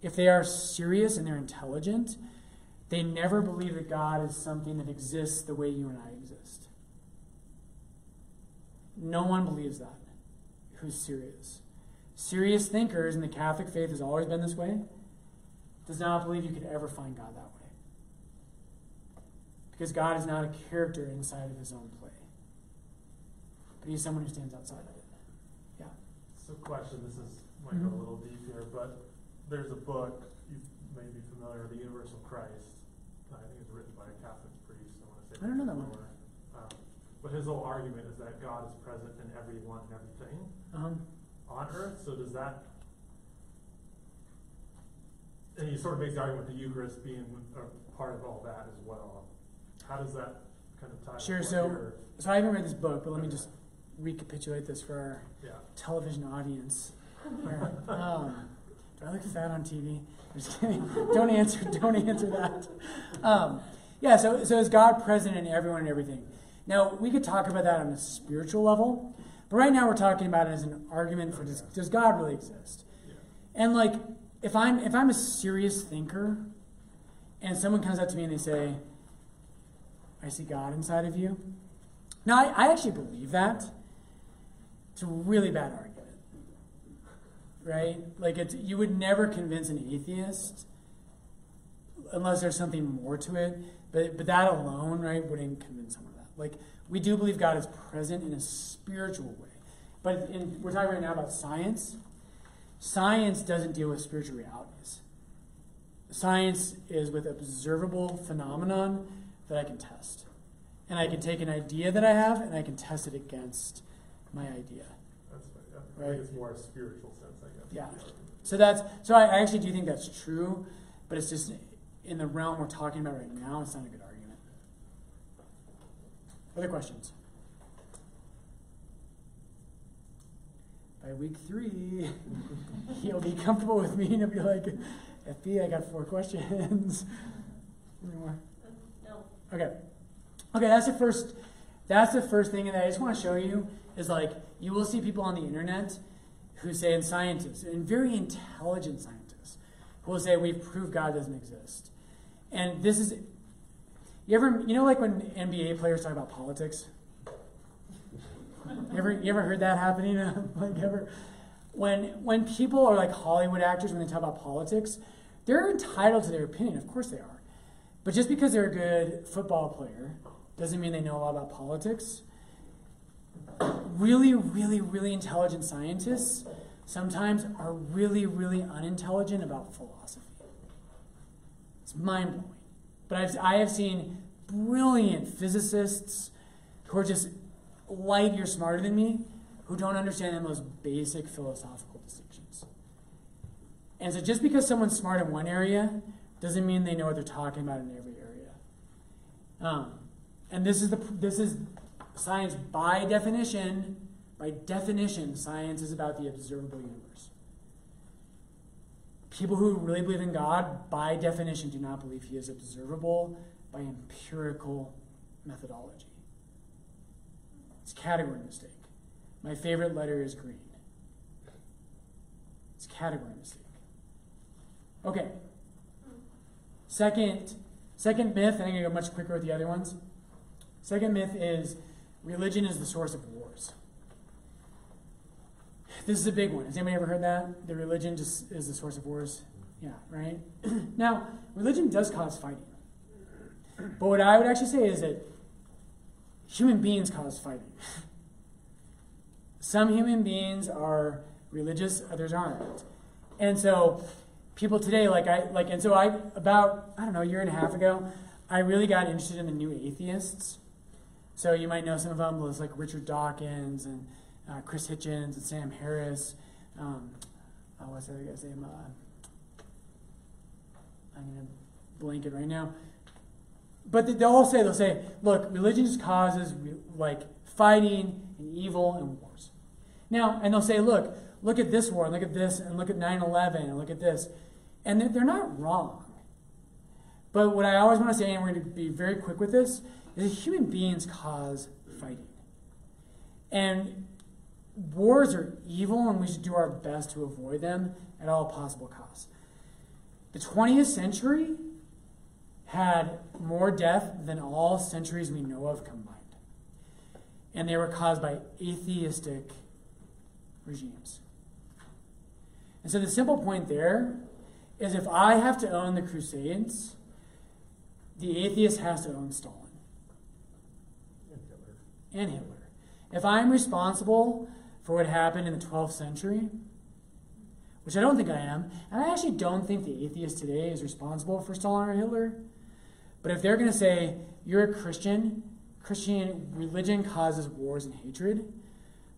If they are serious and they're intelligent, they never believe that God is something that exists the way you and I exist. No one believes that who's serious. Serious thinkers, and the Catholic faith has always been this way, does not believe you could ever find God that way. Because God is not a character inside of his own play, but he's someone who stands outside of it. Yeah. So question, this is, might go Mhm. a little deep here, but there's a book, you may be familiar, with, The Universal Christ. I think it's written by a Catholic priest, I wanna say. I don't know that one. Um, But his whole argument is that God is present in everyone and everything Um, on earth, so does that? And he sort of makes the argument with the Eucharist being a part of all that as well. How does that kind of tie? Sure, so- so I haven't read this book, but let me just recapitulate this for our Yeah, television audience. Here. Um, do I look fat on TV? I'm just kidding. don't answer. Don't answer that. Um, yeah. So, so is God present in everyone and everything? Now we could talk about that on a spiritual level, but right now we're talking about it as an argument for does, does God really exist? yeah. And like, if I'm if I'm a serious thinker, and someone comes up to me and they say, "I see God inside of you," now I, I actually believe that. It's a really bad argument, right? Like, it's you would never convince an atheist unless there's something more to it. But but that alone, right, wouldn't convince someone of that. Like, we do believe God is present in a spiritual way, but in, we're talking right now about science. Science doesn't deal with spiritual realities. Science is with observable phenomenon that I can test. And I can take an idea that I have and I can test it against my idea. That's, right. I Right. think it's more a spiritual sense, I guess. Yeah. of the argument. So that's so I actually do think that's true, but it's just in the realm we're talking about right now, it's not a good argument. Other questions? By week three, he'll be comfortable with me and he'll be like, FB, I got four questions. Any more? No. Okay. Okay, that's the first that's the first thing that I just want to show you is like you will see people on the internet who say and scientists and very intelligent scientists who will say we've proved God doesn't exist. And this is you ever you know like when NBA players talk about politics? You ever you ever heard that happening? like ever when when people are like Hollywood actors when they talk about politics, they're entitled to their opinion. Of course they are. But just because they're a good football player doesn't mean they know a lot about politics. Really, really, really intelligent scientists sometimes are really, really unintelligent about philosophy. It's mind blowing. But I've, I have seen brilliant physicists who are just light years smarter than me who don't understand the most basic philosophical distinctions. And so just because someone's smart in one area doesn't mean they know what they're talking about in every area. Um, and this is the this is science by definition. By definition, science is about the observable universe. People who really believe in God, by definition, do not believe He is observable by empirical methodology. It's a category mistake. My favorite letter is green. It's a category mistake. Okay. Second, second myth, I'm going to go much quicker with the other ones. Second myth is religion is the source of wars. This is a big one. Has anybody ever heard that? The religion just is the source of wars? Yeah, right? now, religion does cause fighting. But what I would actually say is that human beings cause fighting. Some human beings are religious, others aren't. And so people today, like I like and so I about I don't know, a year and a half ago, I really got interested in the new atheists. So you might know some of them, was like Richard Dawkins and uh, Chris Hitchens and Sam Harris. Um, uh, what's the other guy's name? Uh, I'm gonna blank it right now. But they- they'll all say they'll say, look, religion just causes like fighting and evil and wars. Now, and they'll say, look, look at this war, and look at this, and look at 9/11, and look at this, and they're, not wrong. But what I always want to say, and we're going to be very quick with this, is that human beings cause fighting. And wars are evil, and we should do our best to avoid them at all possible costs. The 20th century had more death than all centuries we know of combined. And they were caused by atheistic regimes. And so the simple point there is if I have to own the Crusades, the atheist has to own Stalin And Hitler. and Hitler. If I'm responsible for what happened in the 12th century, which I don't think I am, and I actually don't think the atheist today is responsible for Stalin or Hitler. But if they're going to say you're a Christian, Christian religion causes wars and hatred,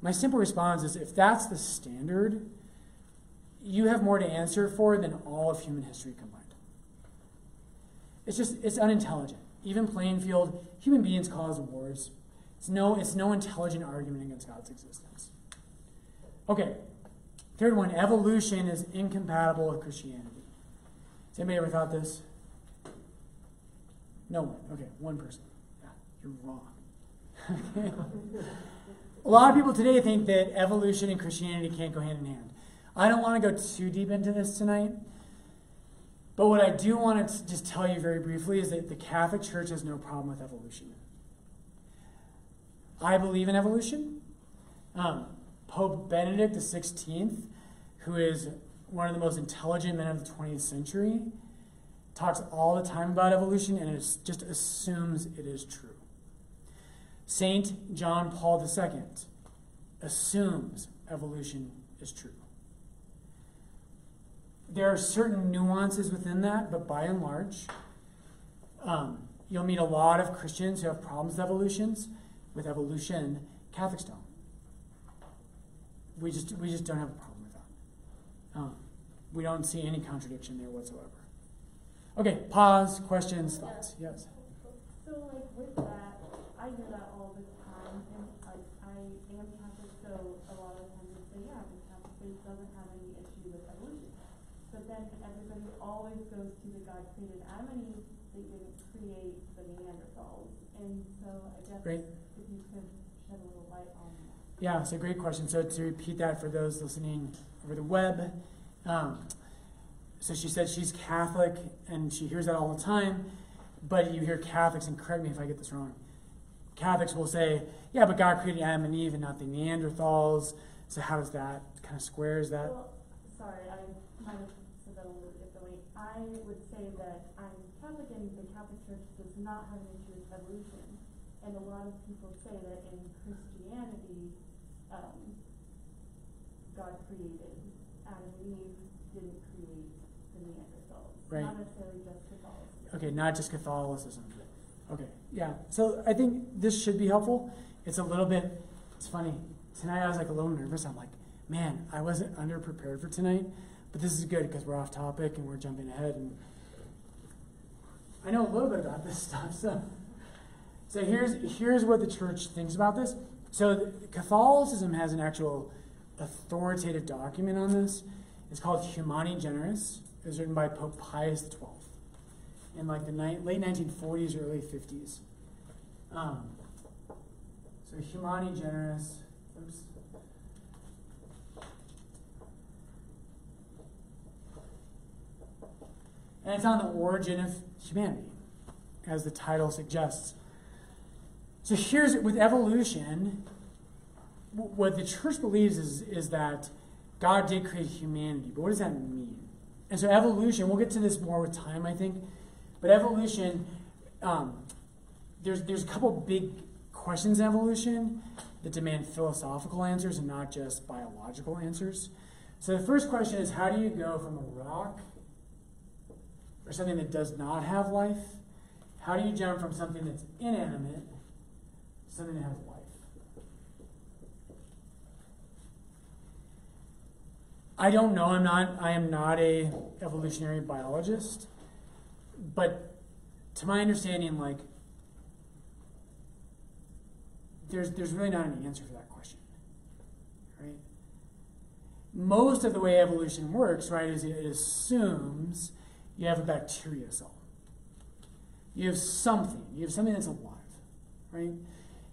my simple response is if that's the standard, you have more to answer for than all of human history combined. It's just it's unintelligent. Even playing field, human beings cause wars. It's no it's no intelligent argument against God's existence. Okay. Third one, evolution is incompatible with Christianity. Has anybody ever thought this? No one. Okay, one person. Yeah, you're wrong. A lot of people today think that evolution and Christianity can't go hand in hand. I don't want to go too deep into this tonight, but what I do want to just tell you very briefly is that the Catholic Church has no problem with evolution. I believe in evolution. Um, Pope Benedict XVI, who is one of the most intelligent men of the 20th century, talks all the time about evolution and it just assumes it is true. Saint John Paul II assumes evolution is true. There are certain nuances within that, but by and large, um, you'll meet a lot of Christians who have problems with evolutions, with evolution. Catholics don't. We just we just don't have a problem with that. Um, we don't see any contradiction there whatsoever. Okay, pause. Questions, thoughts? Yes. So like with that, I hear that all the time, and like I am Catholic, so a lot of times they say, yeah, the Catholic faith doesn't have any issue with evolution. But then everybody always goes to the God created Adam and Eve, they didn't create the Neanderthals. And so I guess Great. if you could shed a little light on that. Yeah, it's a great question. So to repeat that for those listening over the web, um, so she said she's Catholic and she hears that all the time, but you hear Catholics, and correct me if I get this wrong, Catholics will say, yeah, but God created Adam and Eve and not the Neanderthals. So how does that kind of squares that? Well, sorry, I might have said that a little differently. I would say that I'm Catholic and the Catholic Church does not have an issue with evolution. And a lot of people say that in Christianity, um, God created Adam and Eve, didn't create the Neanderthals. Right. Not necessarily just Catholicism. Okay, not just Catholicism. Okay, yeah. So I think this should be helpful. It's a little bit, it's funny. Tonight I was like a little nervous. I'm like, man, I wasn't underprepared for tonight, but this is good because we're off topic and we're jumping ahead. And I know a little bit about this stuff. So, so here's here's what the church thinks about this. So Catholicism has an actual authoritative document on this. It's called Humani Generis. It was written by Pope Pius XII in like the late 1940s, early 50s. Um, so Humani Generis. Oops. And it's on the origin of humanity, as the title suggests. So here's with evolution, what the church believes is, is that God did create humanity. But what does that mean? And so evolution, we'll get to this more with time, I think. But evolution, um, there's there's a couple big questions in evolution that demand philosophical answers and not just biological answers. So the first question is how do you go from a rock or something that does not have life? How do you jump from something that's inanimate to something that has life? I don't know. I'm not. I am not a evolutionary biologist, but to my understanding, like there's there's really not an answer for that question, right? Most of the way evolution works, right, is it assumes you have a bacteria cell. You have something. You have something that's alive, right?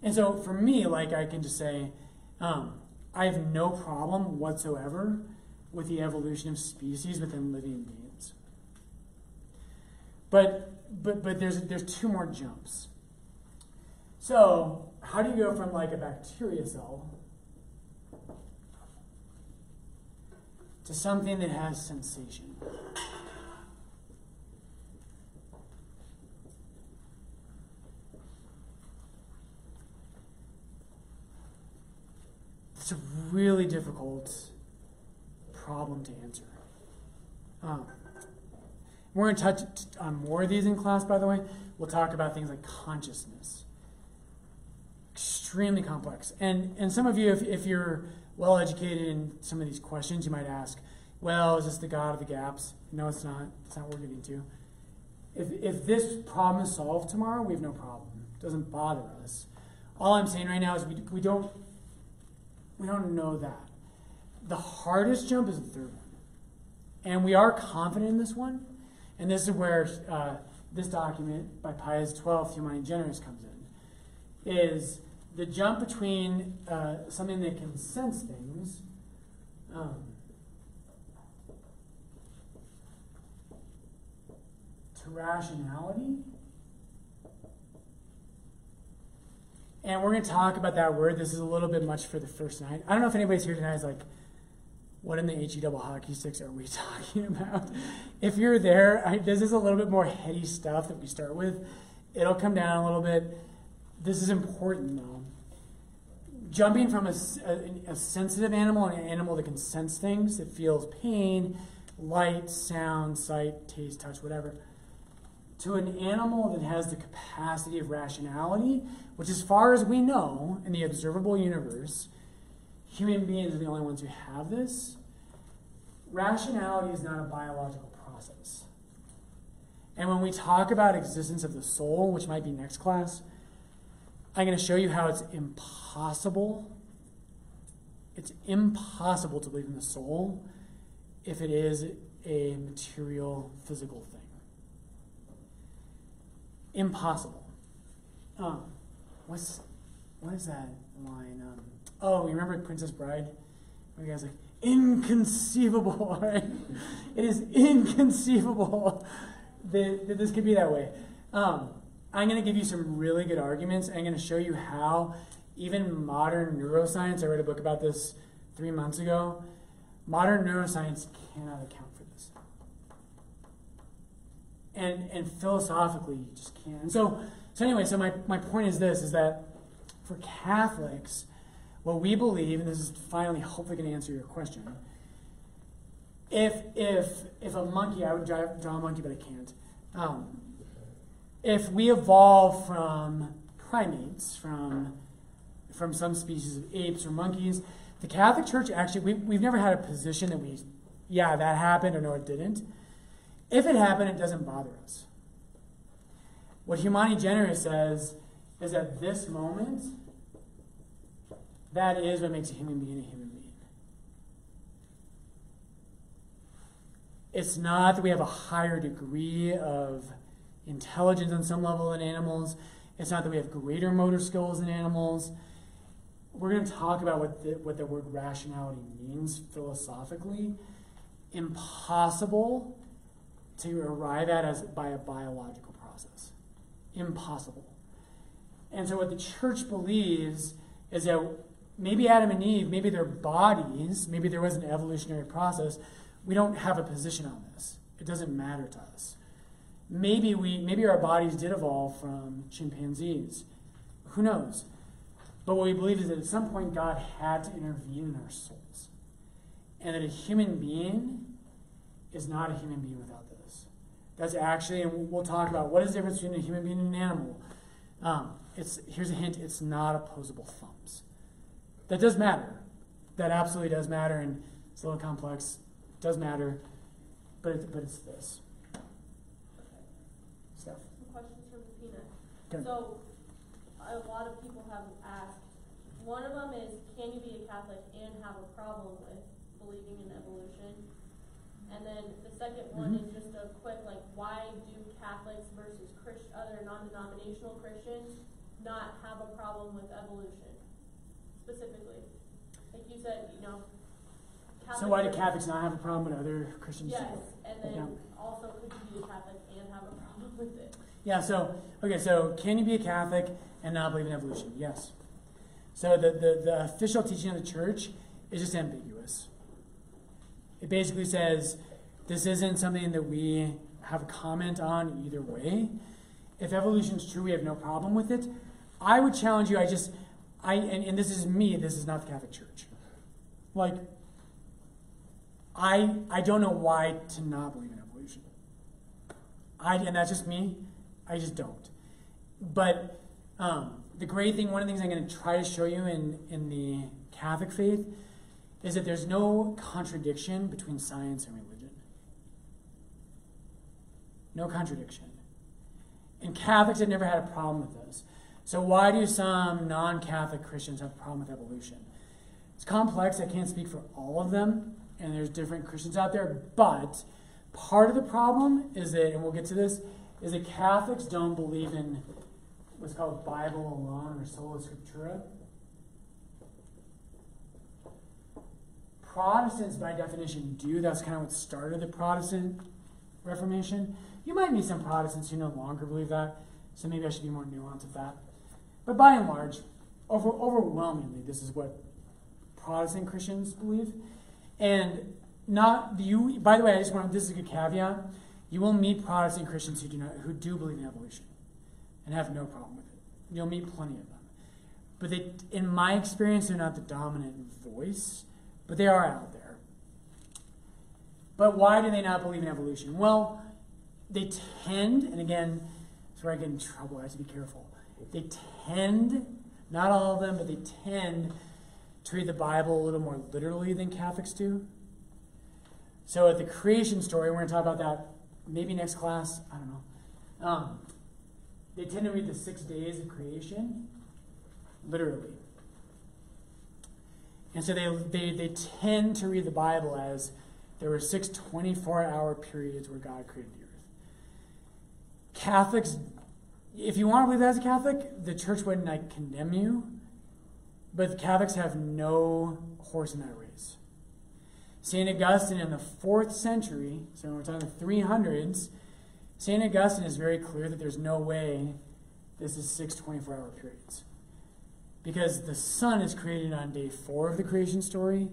And so for me, like I can just say, um, I have no problem whatsoever with the evolution of species within living beings. But but but there's there's two more jumps. So how do you go from like a bacteria cell to something that has sensation? It's difficult problem to answer. Um, we're going to touch on more of these in class, by the way. We'll talk about things like consciousness. Extremely complex. And, and some of you, if, if you're well educated in some of these questions, you might ask, well, is this the God of the gaps? No, it's not. It's not what we're getting to. If, if this problem is solved tomorrow, we have no problem. It doesn't bother us. All I'm saying right now is we, we don't we don't know that. The hardest jump is the third one. And we are confident in this one. And this is where uh, this document by Pius XII, Humani Generis, comes in. Is the jump between uh, something that can sense things um, to rationality. And we're going to talk about that word. This is a little bit much for the first night. I don't know if anybody's here tonight is like, what in the HE double hockey sticks are we talking about? If you're there, I, this is a little bit more heady stuff that we start with. It'll come down a little bit. This is important though. Jumping from a sensitive animal, and an animal that can sense things, that feels pain, light, sound, sight, taste, touch, whatever, to an animal that has the capacity of rationality, which, as far as we know in the observable universe, human beings are the only ones who have this. Rationality is not a biological process. And when we talk about existence of the soul, which might be next class, I'm going to show you how it's impossible. It's impossible to believe in the soul if it is a material, physical thing impossible. Um, what's what is that line? Um, oh, you remember Princess Bride? Where the guy's like, inconceivable, right? it is inconceivable that, that this could be that way. Um, I'm going to give you some really good arguments. I'm going to show you how even modern neuroscience, I read a book about this three months ago, modern neuroscience cannot account and and philosophically you just can't. So so anyway, so my, my point is this is that for Catholics, what we believe, and this is finally hopefully going to answer your question. If if if a monkey, I would draw, draw a monkey, but I can't. Um, if we evolve from primates, from from some species of apes or monkeys, the Catholic Church actually we, we've never had a position that we, yeah, that happened or no, it didn't. If it happened, it doesn't bother us. What Humani Generis says is at this moment, that is what makes a human being a human being. It's not that we have a higher degree of intelligence on some level than animals. It's not that we have greater motor skills than animals. We're going to talk about what the, what the word rationality means philosophically. Impossible to arrive at as by a biological process. Impossible. And so what the church believes is that maybe Adam and Eve, maybe their bodies, maybe there was an evolutionary process. We don't have a position on this. It doesn't matter to us. Maybe we maybe our bodies did evolve from chimpanzees. Who knows? But what we believe is that at some point God had to intervene in our souls. And that a human being is not a human being without. That's actually, and we'll talk about what is the difference between a human being and an animal. Um, it's here's a hint: it's not opposable thumbs. That does matter. That absolutely does matter, and it's a little complex. It does matter, but it, but it's this. Steph. Some questions. Okay. So, a lot of people have asked, one of them is, can you be a Catholic and have a problem with believing in evolution? And then the second one Mhm. is just a quick, like, why do Catholics versus Christ, other non-denominational Christians not have a problem with evolution, specifically? Like you said, you know. So why do Catholics- Catholics not have a problem with other Christians? Yes, and then Yeah. also could you be a Catholic and have a problem with it? Yeah, so, okay, so can you be a Catholic and not believe in evolution? Yes. So the, the, the official teaching of the church is just ambiguous. It basically says this isn't something that we have a comment on either way. If evolution is true, we have no problem with it. I would challenge you, I just, I, and, and this is me, this is not the Catholic Church. Like, I I don't know why to not believe in evolution. I and that's just me. I just don't. But um, the great thing, one of the things I'm going to try to show you in in the Catholic faith is that there's no contradiction between science and religion. No contradiction. And Catholics have never had a problem with this. So why do some non-Catholic Christians have a problem with evolution? It's complex. I can't speak for all of them, and there's different Christians out there. But part of the problem is that, and we'll get to this, is that Catholics don't believe in what's called Bible alone or sola scriptura. Protestants, by definition, do. That's kind of what started the Protestant Reformation. You might meet some Protestants who no longer believe that, so maybe I should be more nuanced with that. But by and large, over, overwhelmingly, this is what Protestant Christians believe. And not you. By the way, I just want this is a good caveat. You will meet Protestant Christians who do not who do believe in evolution and have no problem with it. You'll meet plenty of them. But they, in my experience, they're not the dominant voice, but they are out there. But why do they not believe in evolution? Well, they tend, and again, that's where I get in trouble. I have to be careful. They tend, not all of them, but they tend to read the Bible a little more literally than Catholics do. So at the creation story, we're going to talk about that maybe next class. I don't know. Um, they tend to read the six days of creation literally. And so they, they, they tend to read the Bible as there were six 24 hour periods where God created the earth. Catholics, if you want to believe that as a Catholic, the church wouldn't like condemn you, but Catholics have no horse in that race. St. Augustine in the fourth century, so we're talking the 300s, St. Augustine is very clear that there's no way this is six 24 hour periods. Because the sun is created on day four of the creation story,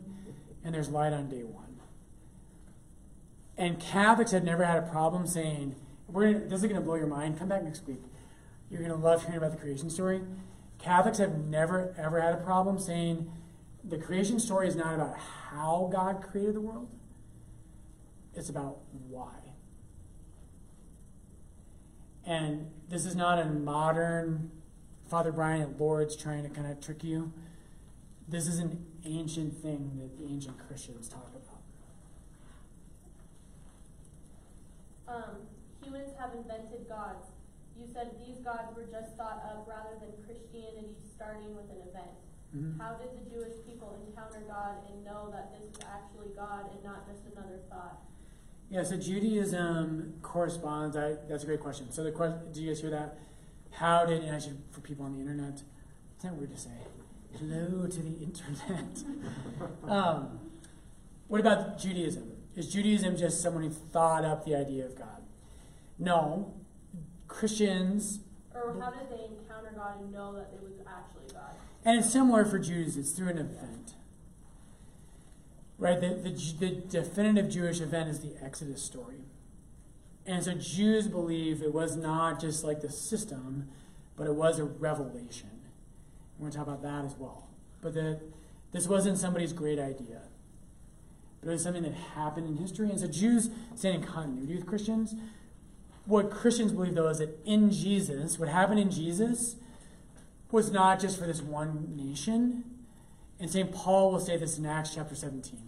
and there's light on day one. And Catholics have never had a problem saying, we're gonna, this is going to blow your mind. Come back next week. You're going to love hearing about the creation story. Catholics have never, ever had a problem saying the creation story is not about how God created the world, it's about why. And this is not a modern Father Brian at Lourdes trying to kind of trick you. This is an ancient thing that the ancient Christians talk about. Um, humans have invented gods. You said these gods were just thought of rather than Christianity starting with an event. about. How did the Jewish people encounter God and know that this is actually God and not just another thought? Yeah, so Judaism corresponds. I, that's a great question. So the question, do you guys hear that? How did, and actually for people on the internet, it's not weird to say, hello to the internet. um, what about Judaism? Is Judaism just someone who thought up the idea of God? No. Christians, Or how did they encounter God and know that it was actually God? and it's similar for Jews, it's through an event. Right? The, the, the definitive Jewish event is the Exodus story. And so Jews believe it was not just like the system, but it was a revelation. We're going to talk about that as well. But the, this wasn't somebody's great idea, but it was something that happened in history. And so Jews stand in continuity with Christians. What Christians believe, though, is that in Jesus, what happened in Jesus was not just for this one nation. And St. Paul will say this in Acts chapter 17.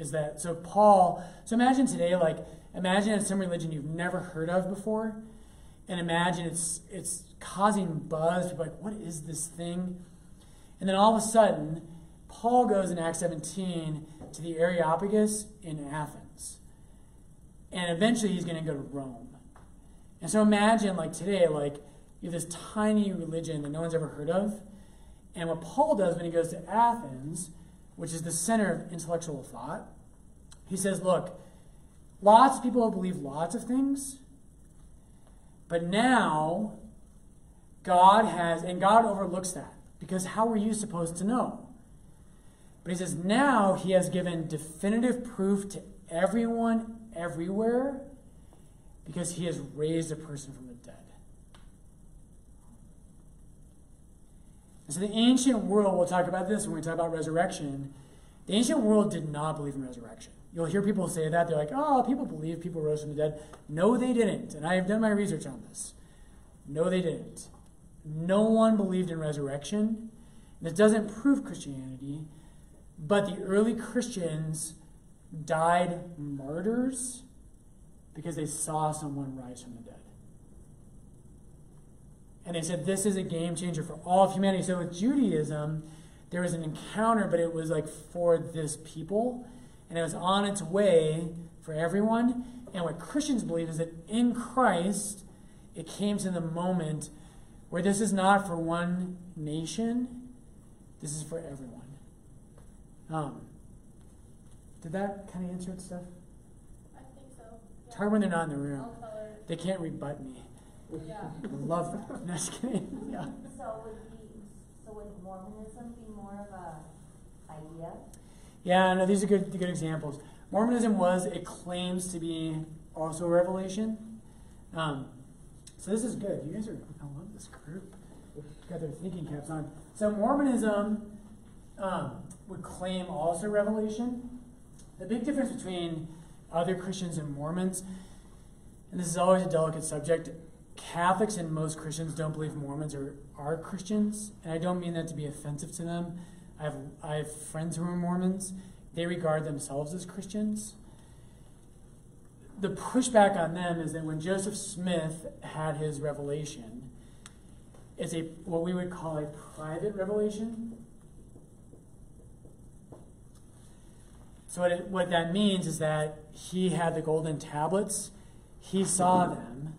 Is that so? Paul, so imagine today, like, imagine it's some religion you've never heard of before, and imagine it's it's causing buzz. People like, what is this thing? And then all of a sudden, Paul goes in Acts 17 to the Areopagus in Athens. And eventually he's going to go to Rome. And so imagine, like today, like you have this tiny religion that no one's ever heard of. And what Paul does when he goes to Athens, which is the center of intellectual thought, he says, look, lots of people believe lots of things, but now God has, and God overlooks that, because how were you supposed to know? But he says, now he has given definitive proof to everyone, everywhere, because he has raised a person from the dead. And so the ancient world, we'll talk about this when we talk about resurrection, the ancient world did not believe in resurrection. You'll hear people say that. They're like, oh, people believe people rose from the dead. No, they didn't. And I have done my research on this. No, they didn't. No one believed in resurrection. This doesn't prove Christianity, but the early Christians died martyrs because they saw someone rise from the dead. And they said this is a game changer for all of humanity. So with Judaism, there was an encounter, but it was like for this people, and it was on its way for everyone. And what Christians believe is that in Christ, it came to the moment where this is not for one nation, this is for everyone. Um, did that kind of answer it, stuff? I think so. It's hard when they're not in the room. I'll tell her. They can't rebut me. Yeah. Love that. No, just kidding. Yeah. So would be, so would Mormonism be more of a idea? Yeah, no, these are good, good examples. Mormonism was, it claims to be also a revelation. Um, so this is good. You guys are, I love this group. Got their thinking caps on. So Mormonism um, would claim also revelation. The big difference between other Christians and Mormons, and this is always a delicate subject, Catholics and most Christians don't believe Mormons are, are Christians, and I don't mean that to be offensive to them. I have, I have friends who are Mormons. They regard themselves as Christians. The pushback on them is that when Joseph Smith had his revelation, it's a what we would call a private revelation. So what, it, what that means is that he had the golden tablets, he saw them,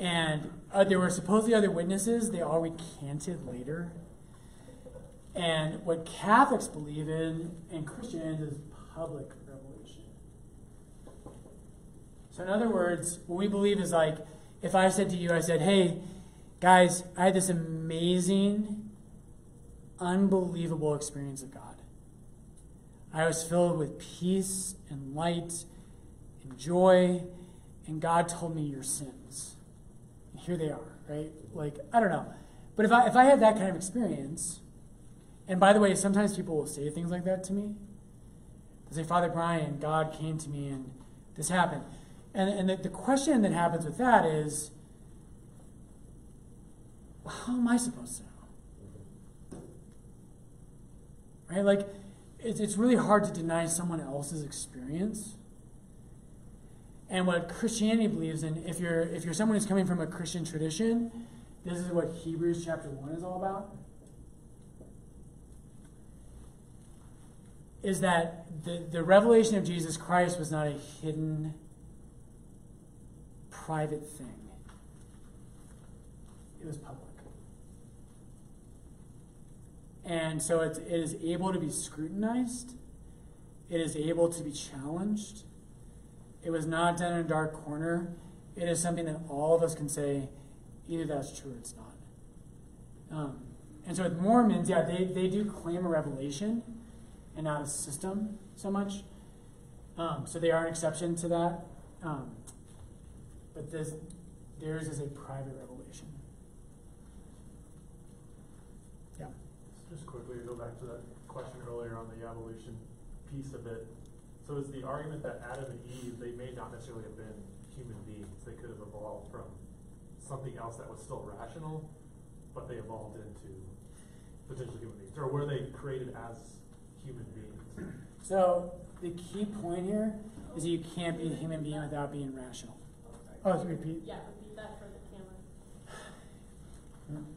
and uh, there were supposedly other witnesses. They all recanted later. And what Catholics believe in and Christians is public revelation. So, in other words, what we believe is like if I said to you, I said, hey, guys, I had this amazing, unbelievable experience of God. I was filled with peace and light and joy, and God told me your sins. Here they are, right? Like, I don't know. But if I, if I had that kind of experience, and by the way, sometimes people will say things like that to me. They say, Father Brian, God came to me and this happened. And, and the, the question that happens with that is, how am I supposed to know? Right? Like, it's, it's really hard to deny someone else's experience. And what Christianity believes in, if you're, if you're someone who's coming from a Christian tradition, this is what Hebrews chapter 1 is all about. Is that the, the revelation of Jesus Christ was not a hidden, private thing, it was public. And so it, it is able to be scrutinized, it is able to be challenged. It was not done in a dark corner. It is something that all of us can say, either that's true or it's not. Um, and so with Mormons, yeah, they, they do claim a revelation and not a system so much. Um, so they are an exception to that. Um, but this, theirs is a private revelation. Yeah. Just quickly to go back to that question earlier on the evolution piece of it. So is the argument that Adam and Eve, they may not necessarily have been human beings. They could have evolved from something else that was still rational, but they evolved into potentially human beings. Or were they created as human beings? So the key point here is that you can't be a human being without being rational. Oh, to repeat. Yeah, repeat that for the camera.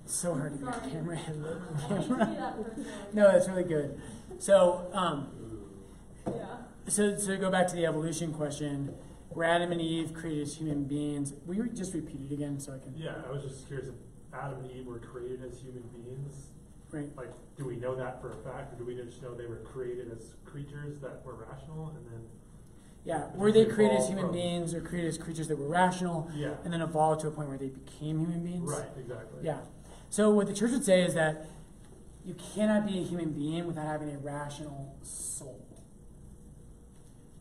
It's so hard to get Sorry. camera head lit on I need to do camera. that. No, that's really good. So, um, Yeah. So, so to go back to the evolution question, were Adam and Eve created as human beings? Will you just repeat it again so I can? Yeah, I was just curious if Adam and Eve were created as human beings. Right. Like, do we know that for a fact, or do we just know they were created as creatures that were rational and then? Yeah. Were they created as human from- beings or created as creatures that were rational Yeah. and then evolved to a point where they became human beings? Right, exactly. Yeah. So what the church would say is that you cannot be a human being without having a rational soul.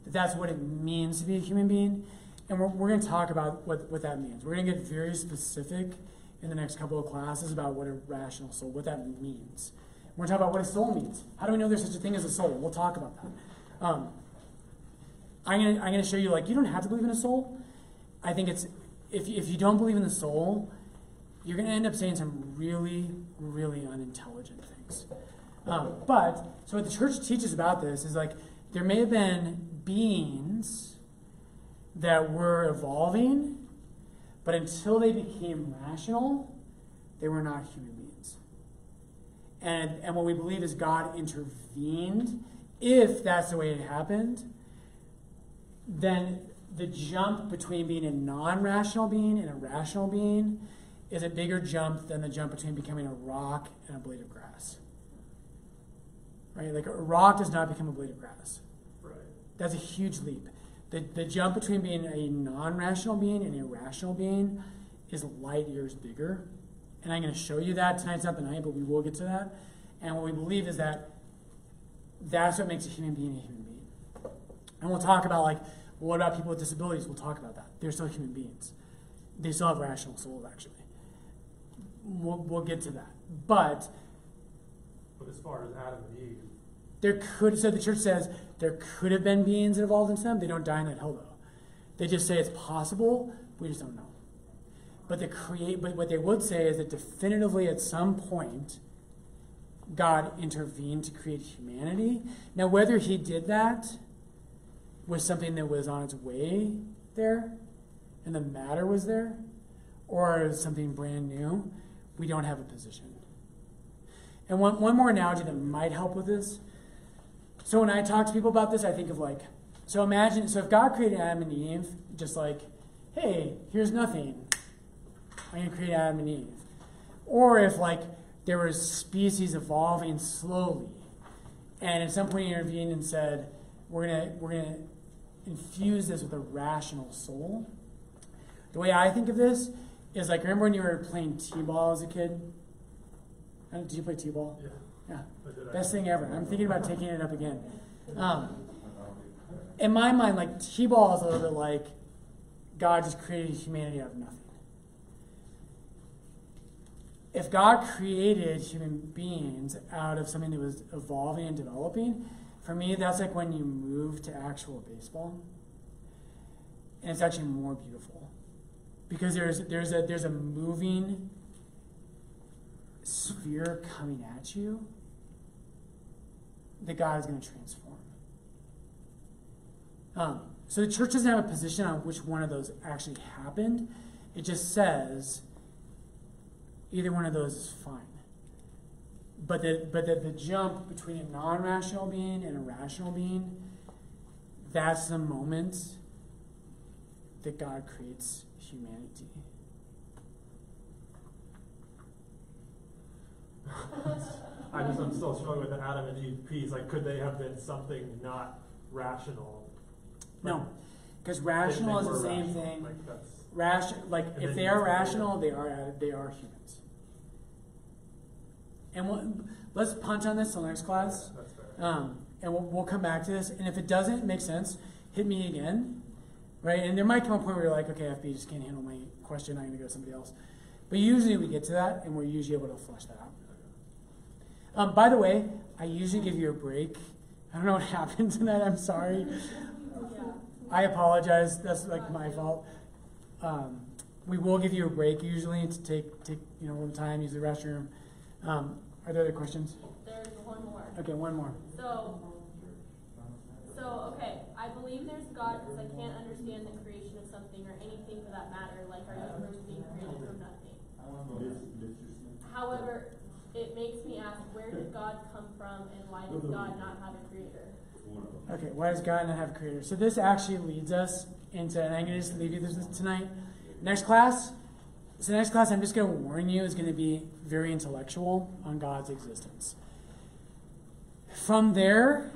That that's what it means to be a human being. And we're, we're going to talk about what, what that means. We're going to get very specific in the next couple of classes about what a rational soul, what that means. We're going to talk about what a soul means. How do we know there's such a thing as a soul? We'll talk about that. Um, I'm gonna I'm gonna show you like you don't have to believe in a soul. I think it's if if you don't believe in the soul, you're gonna end up saying some really really unintelligent things. Um, but so what the church teaches about this is like there may have been beings that were evolving, but until they became rational, they were not human beings. And and what we believe is God intervened. If that's the way it happened, then the jump between being a non-rational being and a rational being is a bigger jump than the jump between becoming a rock and a blade of grass. Right? Like a rock does not become a blade of grass. That's a huge leap. The, the jump between being a non rational being and a rational being is light years bigger. And I'm going to show you that. Tonight's not the night, but we will get to that. And what we believe is that that's what makes a human being a human being. And we'll talk about, like, what about people with disabilities? We'll talk about that. They're still human beings, they still have rational souls, actually. We'll, we'll get to that. But But as far as Adam and Eve, there could, so the church says there could have been beings involved in them. They don't die in that hell though. They just say it's possible. We just don't know. But the create, but what they would say is that definitively at some point, God intervened to create humanity. Now, whether He did that was something that was on its way there, and the matter was there, or something brand new, we don't have a position. And one, one more analogy that might help with this. So when I talk to people about this, I think of like, so imagine, so if God created Adam and Eve, just like, hey, here's nothing. I'm going to create Adam and Eve. Or if like there was species evolving slowly, and at some point he intervened and said, we're going we're to infuse this with a rational soul. The way I think of this is like, remember when you were playing T-ball as a kid? Did you play T-ball? yeah, Yeah. Best thing ever. I'm thinking about taking it up again. Um, in my mind, like T-ball is a little bit like God just created humanity out of nothing. If God created human beings out of something that was evolving and developing, for me, that's like when you move to actual baseball, and it's actually more beautiful because there's there's a there's a moving sphere coming at you that God is going to transform. Um, so the church doesn't have a position on which one of those actually happened. It just says either one of those is fine. But that but the, the jump between a non rational being and a rational being, that's the moment that God creates humanity. I just, I'm still struggling with the Adam and Eve piece, like, could they have been something not rational? No, because rational is the same rational, thing. Like, like if they are just figure it rational, they are they are humans. And we'll, let's punch on this till next class, that's fair. um, and we'll, we'll come back to this. And if it doesn't make sense, hit me again, right? And there might come a point where you're like, okay, FB just can't handle my question. I'm going to go to somebody else. But usually we get to that, and we're usually able to flesh that out. Um, by the way, I usually give you a break. I don't know what happened tonight. I'm sorry. I apologize. That's like my fault. Um, we will give you a break usually to take take you know one time, use the restroom. Um, are there other questions? There's one more. Okay, one more. So, so okay, I believe there's God because I can't understand the creation of something or anything for that matter, like our universe being created from nothing. However, it makes me ask, where did God come from, and why does God not have a creator? Okay, why does God not have a creator? So this actually leads us into, and I'm going to just leave you this tonight. Next class. So next class, I'm just going to warn you, is going to be very intellectual on God's existence. From there,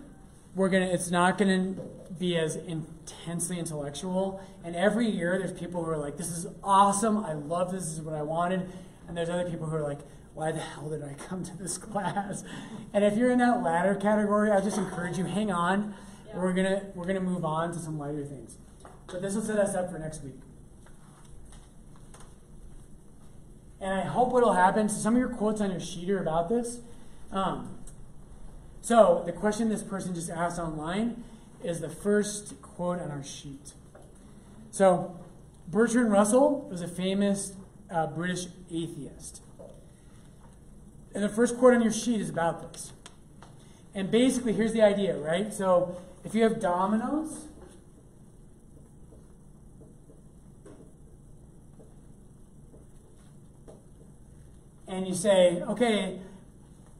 we're gonna. It's not going to be as intensely intellectual. And every year, there's people who are like, "This is awesome. I love this. This is what I wanted." And there's other people who are like, "Why the hell did I come to this class?" And if you're in that latter category, I just encourage you, hang on. Yeah. We're gonna we're gonna move on to some lighter things. But this will set us up for next week. And I hope what'll happen. So some of your quotes on your sheet are about this. Um, so the question this person just asked online is the first quote on our sheet. So, Bertrand Russell was a famous uh, British atheist. And the first quote on your sheet is about this. And basically, here's the idea, right? So, if you have dominoes, and you say, okay,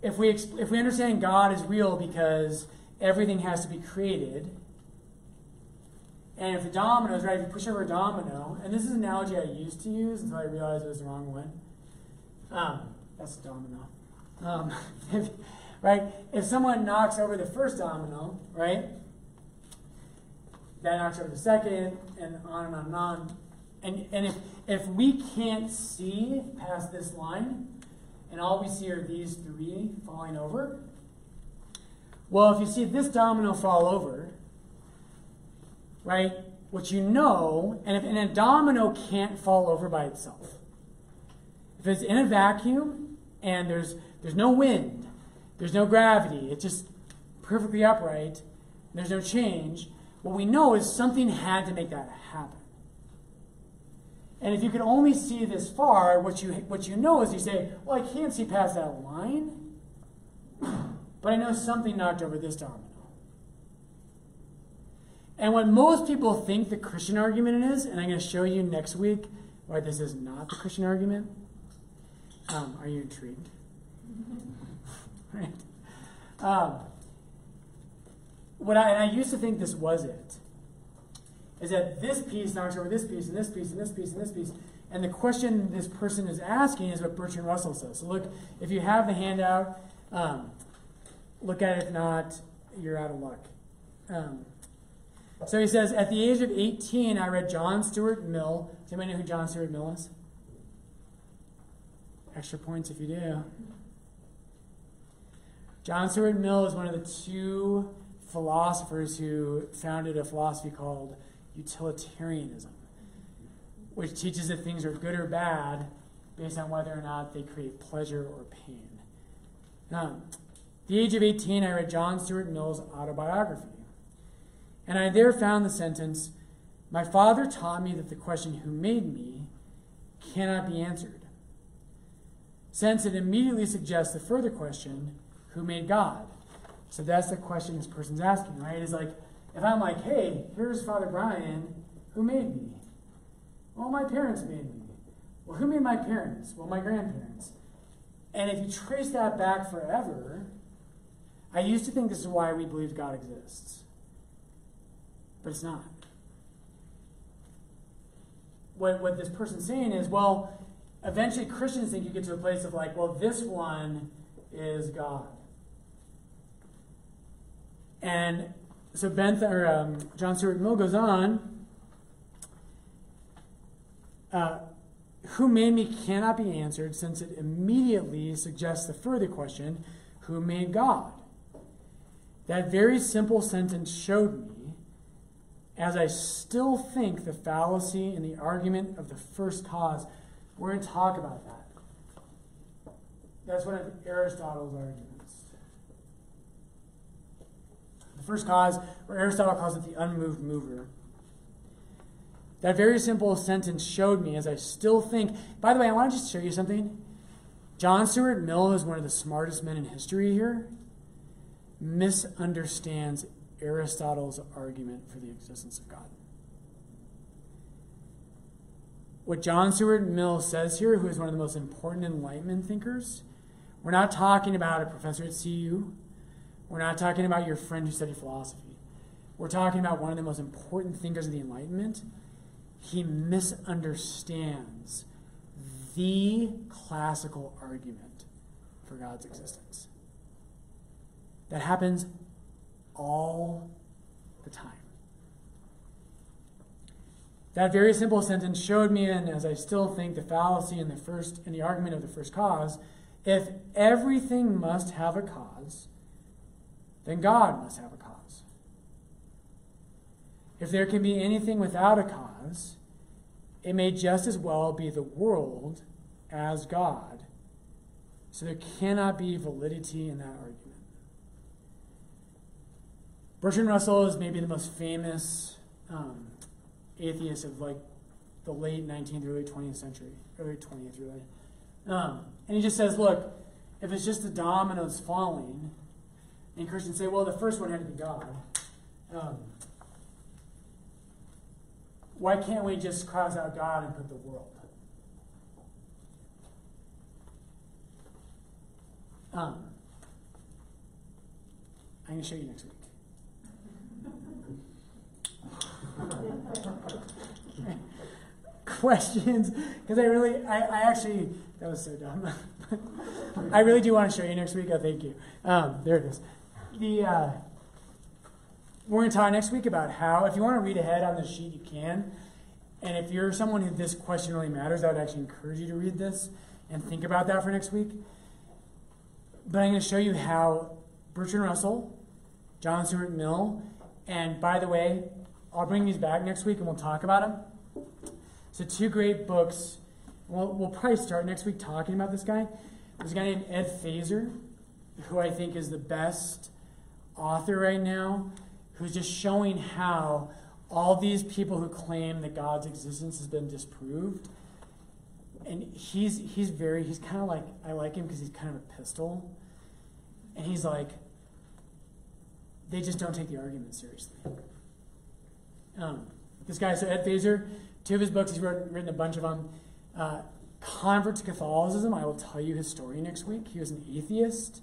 if we if we understand God is real because everything has to be created, and if the dominoes, right, if you push over a domino, and this is an analogy I used to use until I realized it was the wrong one. Um, that's a domino. Um, if, right? If someone knocks over the first domino, right, that knocks over the second, and on and on and on. And, and if, if we can't see past this line, and all we see are these three falling over, well, if you see this domino fall over, right, what you know, and if and a domino can't fall over by itself. If it's in a vacuum and there's there's no wind, there's no gravity, it's just perfectly upright, there's no change, what we know is something had to make that happen. And if you can only see this far, what you what you know is you say, well, I can't see past that line, but I know something knocked over this domino. And what most people think the Christian argument is, and I'm going to show you next week why this is not the Christian argument. Um, are you intrigued? right. Um, what I, and I used to think this was it, is that this piece knocks over this piece, and this piece, and this piece, and this piece. And the question this person is asking is what Bertrand Russell says. So look, if you have the handout, um, look at it. If not, you're out of luck. Um, so he says, at the age of 18, I read John Stuart Mill. Does anybody know who John Stuart Mill is? Extra points if you do. John Stuart Mill is one of the two philosophers who founded a philosophy called utilitarianism, which teaches that things are good or bad based on whether or not they create pleasure or pain. Now, at the age of 18, I read John Stuart Mill's autobiography. And I there found the sentence My father taught me that the question, Who made me? cannot be answered. Since it immediately suggests the further question, Who made God? So that's the question this person's asking, right? Is like, if I'm like, Hey, here's Father Brian, who made me? Well, my parents made me. Well, who made my parents? Well, my grandparents. And if you trace that back forever, I used to think this is why we believe God exists but it's not. What, what this person's saying is, well, eventually Christians think you get to a place of like, well, this one is God. And so or um, John Stuart Mill goes on. Uh, who made me cannot be answered, since it immediately suggests the further question: Who made God? That very simple sentence showed me as I still think the fallacy in the argument of the first cause. We're going to talk about that. That's one of Aristotle's arguments. The first cause, where Aristotle calls it the unmoved mover. That very simple sentence showed me as I still think. By the way, I want to just show you something. John Stuart Mill is one of the smartest men in history here. Misunderstands Aristotle's argument for the existence of God. What John Stuart Mill says here, who is one of the most important Enlightenment thinkers, we're not talking about a professor at CU. We're not talking about your friend who studied philosophy. We're talking about one of the most important thinkers of the Enlightenment. He misunderstands the classical argument for God's existence. That happens all the time. That very simple sentence showed me, and as I still think, the fallacy in the first in the argument of the first cause. If everything must have a cause, then God must have a cause. If there can be anything without a cause, it may just as well be the world as God. So there cannot be validity in that argument. Bertrand Russell is maybe the most famous um, atheist of like the late 19th, early 20th century, early 20th, really. Um, and he just says, look, if it's just the dominoes falling, and Christians say, well, the first one had to be God. Um, why can't we just cross out God and put the world? Um, I'm going to show you next week. Questions? Because I really, I, I actually, that was so dumb. I really do want to show you next week. Oh, thank you. Um, there it is. The uh, we're going to talk next week about how, if you want to read ahead on the sheet, you can. And if you're someone who this question really matters, I would actually encourage you to read this and think about that for next week. But I'm going to show you how Bertrand Russell, John Stuart Mill, and by the way, I'll bring these back next week and we'll talk about them. So, two great books. We'll, we'll probably start next week talking about this guy. There's a guy named Ed Feser, who I think is the best author right now, who's just showing how all these people who claim that God's existence has been disproved. And he's he's very he's kind of like I like him because he's kind of a pistol, and he's like they just don't take the argument seriously. Um, this guy, so Ed Feser, two of his books, he's wrote, written a bunch of them. Uh, Convert to Catholicism, I will tell you his story next week. He was an atheist,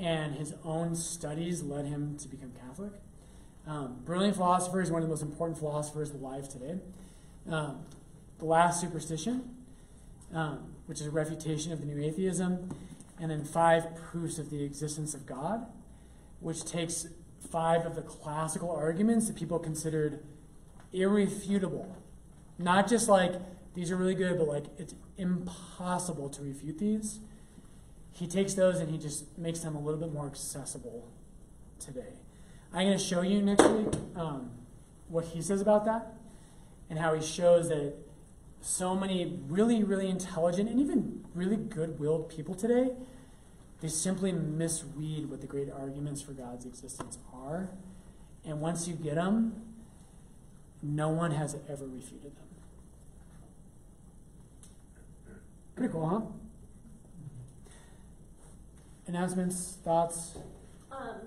and his own studies led him to become Catholic. Um, brilliant philosopher, he's one of the most important philosophers alive today. Um, the Last Superstition, um, which is a refutation of the new atheism, and then Five Proofs of the Existence of God, which takes five of the classical arguments that people considered irrefutable. Not just like these are really good, but like it's impossible to refute these. He takes those and he just makes them a little bit more accessible today. I'm going to show you next week um, what he says about that and how he shows that so many really, really intelligent and even really good willed people today they simply misread what the great arguments for God's existence are. And once you get them, no one has ever refuted them. Pretty cool, huh? Announcements, thoughts? Um,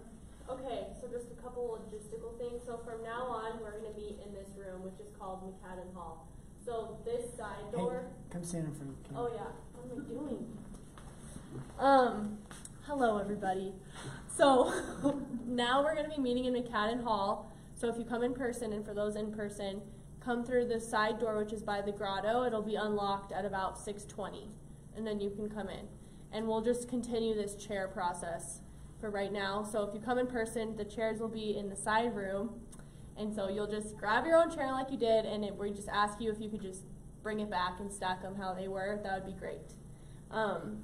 okay, so just a couple logistical things. So from now on, we're going to meet in this room, which is called McCadden Hall. So this side door. Hey, come stand in front of the camera. Oh yeah, what am I doing? Um, hello everybody. So now we're going to be meeting in McCadden Hall. So if you come in person, and for those in person, come through the side door, which is by the grotto. It'll be unlocked at about 6:20, and then you can come in. And we'll just continue this chair process for right now. So if you come in person, the chairs will be in the side room, and so you'll just grab your own chair like you did, and it, we just ask you if you could just bring it back and stack them how they were. That would be great. Um,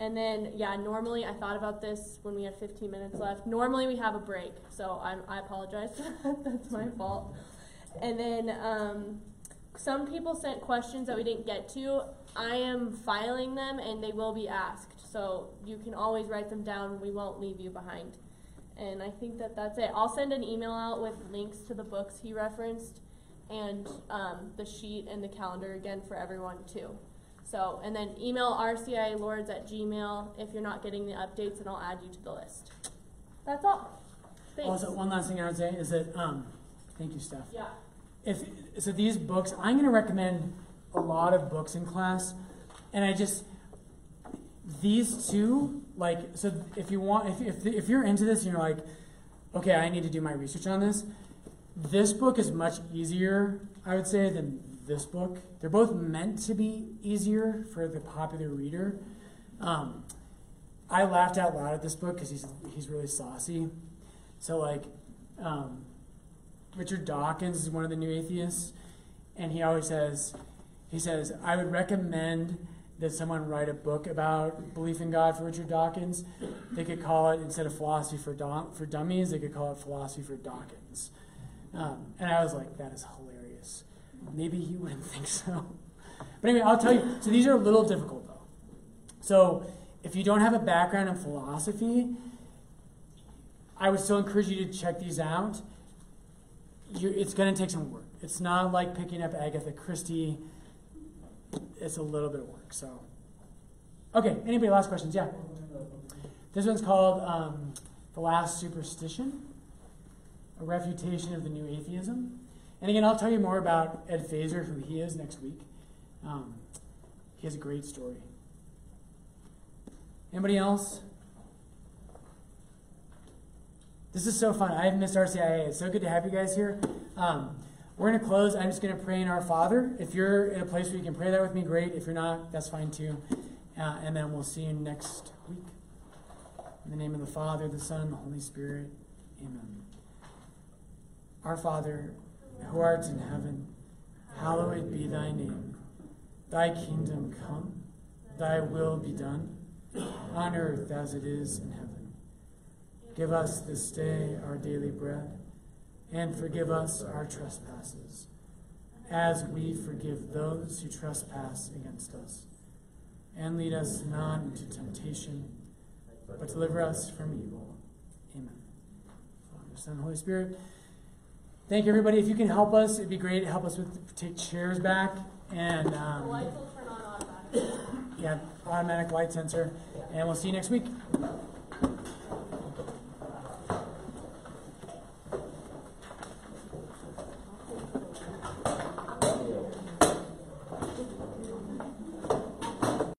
and then, yeah, normally I thought about this when we had 15 minutes left. Normally we have a break, so I'm, I apologize. That's my fault. And then um, some people sent questions that we didn't get to. I am filing them and they will be asked. So you can always write them down. We won't leave you behind. And I think that that's it. I'll send an email out with links to the books he referenced and um, the sheet and the calendar again for everyone too. So, and then email rcialourdes at gmail if you're not getting the updates, and I'll add you to the list. That's all. Thanks. Also, one last thing I would say is that, um, thank you, Steph. yeah. If so these books i'm going to recommend a lot of books in class and i just these two like so if you want if, if, if you're into this and you're like okay i need to do my research on this this book is much easier i would say than this book. They're both meant to be easier for the popular reader. Um, i laughed out loud at this book because he's, he's really saucy. So like um, Richard Dawkins is one of the new atheists, and he always says, he says, I would recommend that someone write a book about belief in God for Richard Dawkins. They could call it instead of philosophy for dom- for dummies, they could call it philosophy for Dawkins. Um, and I was like, that is hilarious. Maybe you wouldn't think so. But anyway, I'll tell you. So these are a little difficult though. So if you don't have a background in philosophy, I would still encourage you to check these out. It's going to take some work. It's not like picking up Agatha Christie. It's a little bit of work. So, okay. Anybody? Last questions? Yeah. This one's called um, "The Last Superstition: A Refutation of the New Atheism." And again, I'll tell you more about Ed Feser, who he is, next week. Um, he has a great story. Anybody else? This is so fun. I've missed RCIA. It's so good to have you guys here. Um, we're going to close. I'm just going to pray in our Father. If you're in a place where you can pray that with me, great. If you're not, that's fine too. Uh, and then we'll see you next week. In the name of the Father, the Son, the Holy Spirit. Amen. Our Father, who art in heaven, hallowed be thy name. Thy kingdom come, thy will be done, on earth as it is in heaven. Give us this day our daily bread, and forgive us our trespasses, as we forgive those who trespass against us. And lead us not into temptation, but deliver us from evil. Amen. Father, Son, Holy Spirit. Thank you, everybody. If you can help us, it'd be great. Help us with take chairs back and The um, lights will turn on automatically. yeah, automatic light sensor. And we'll see you next week.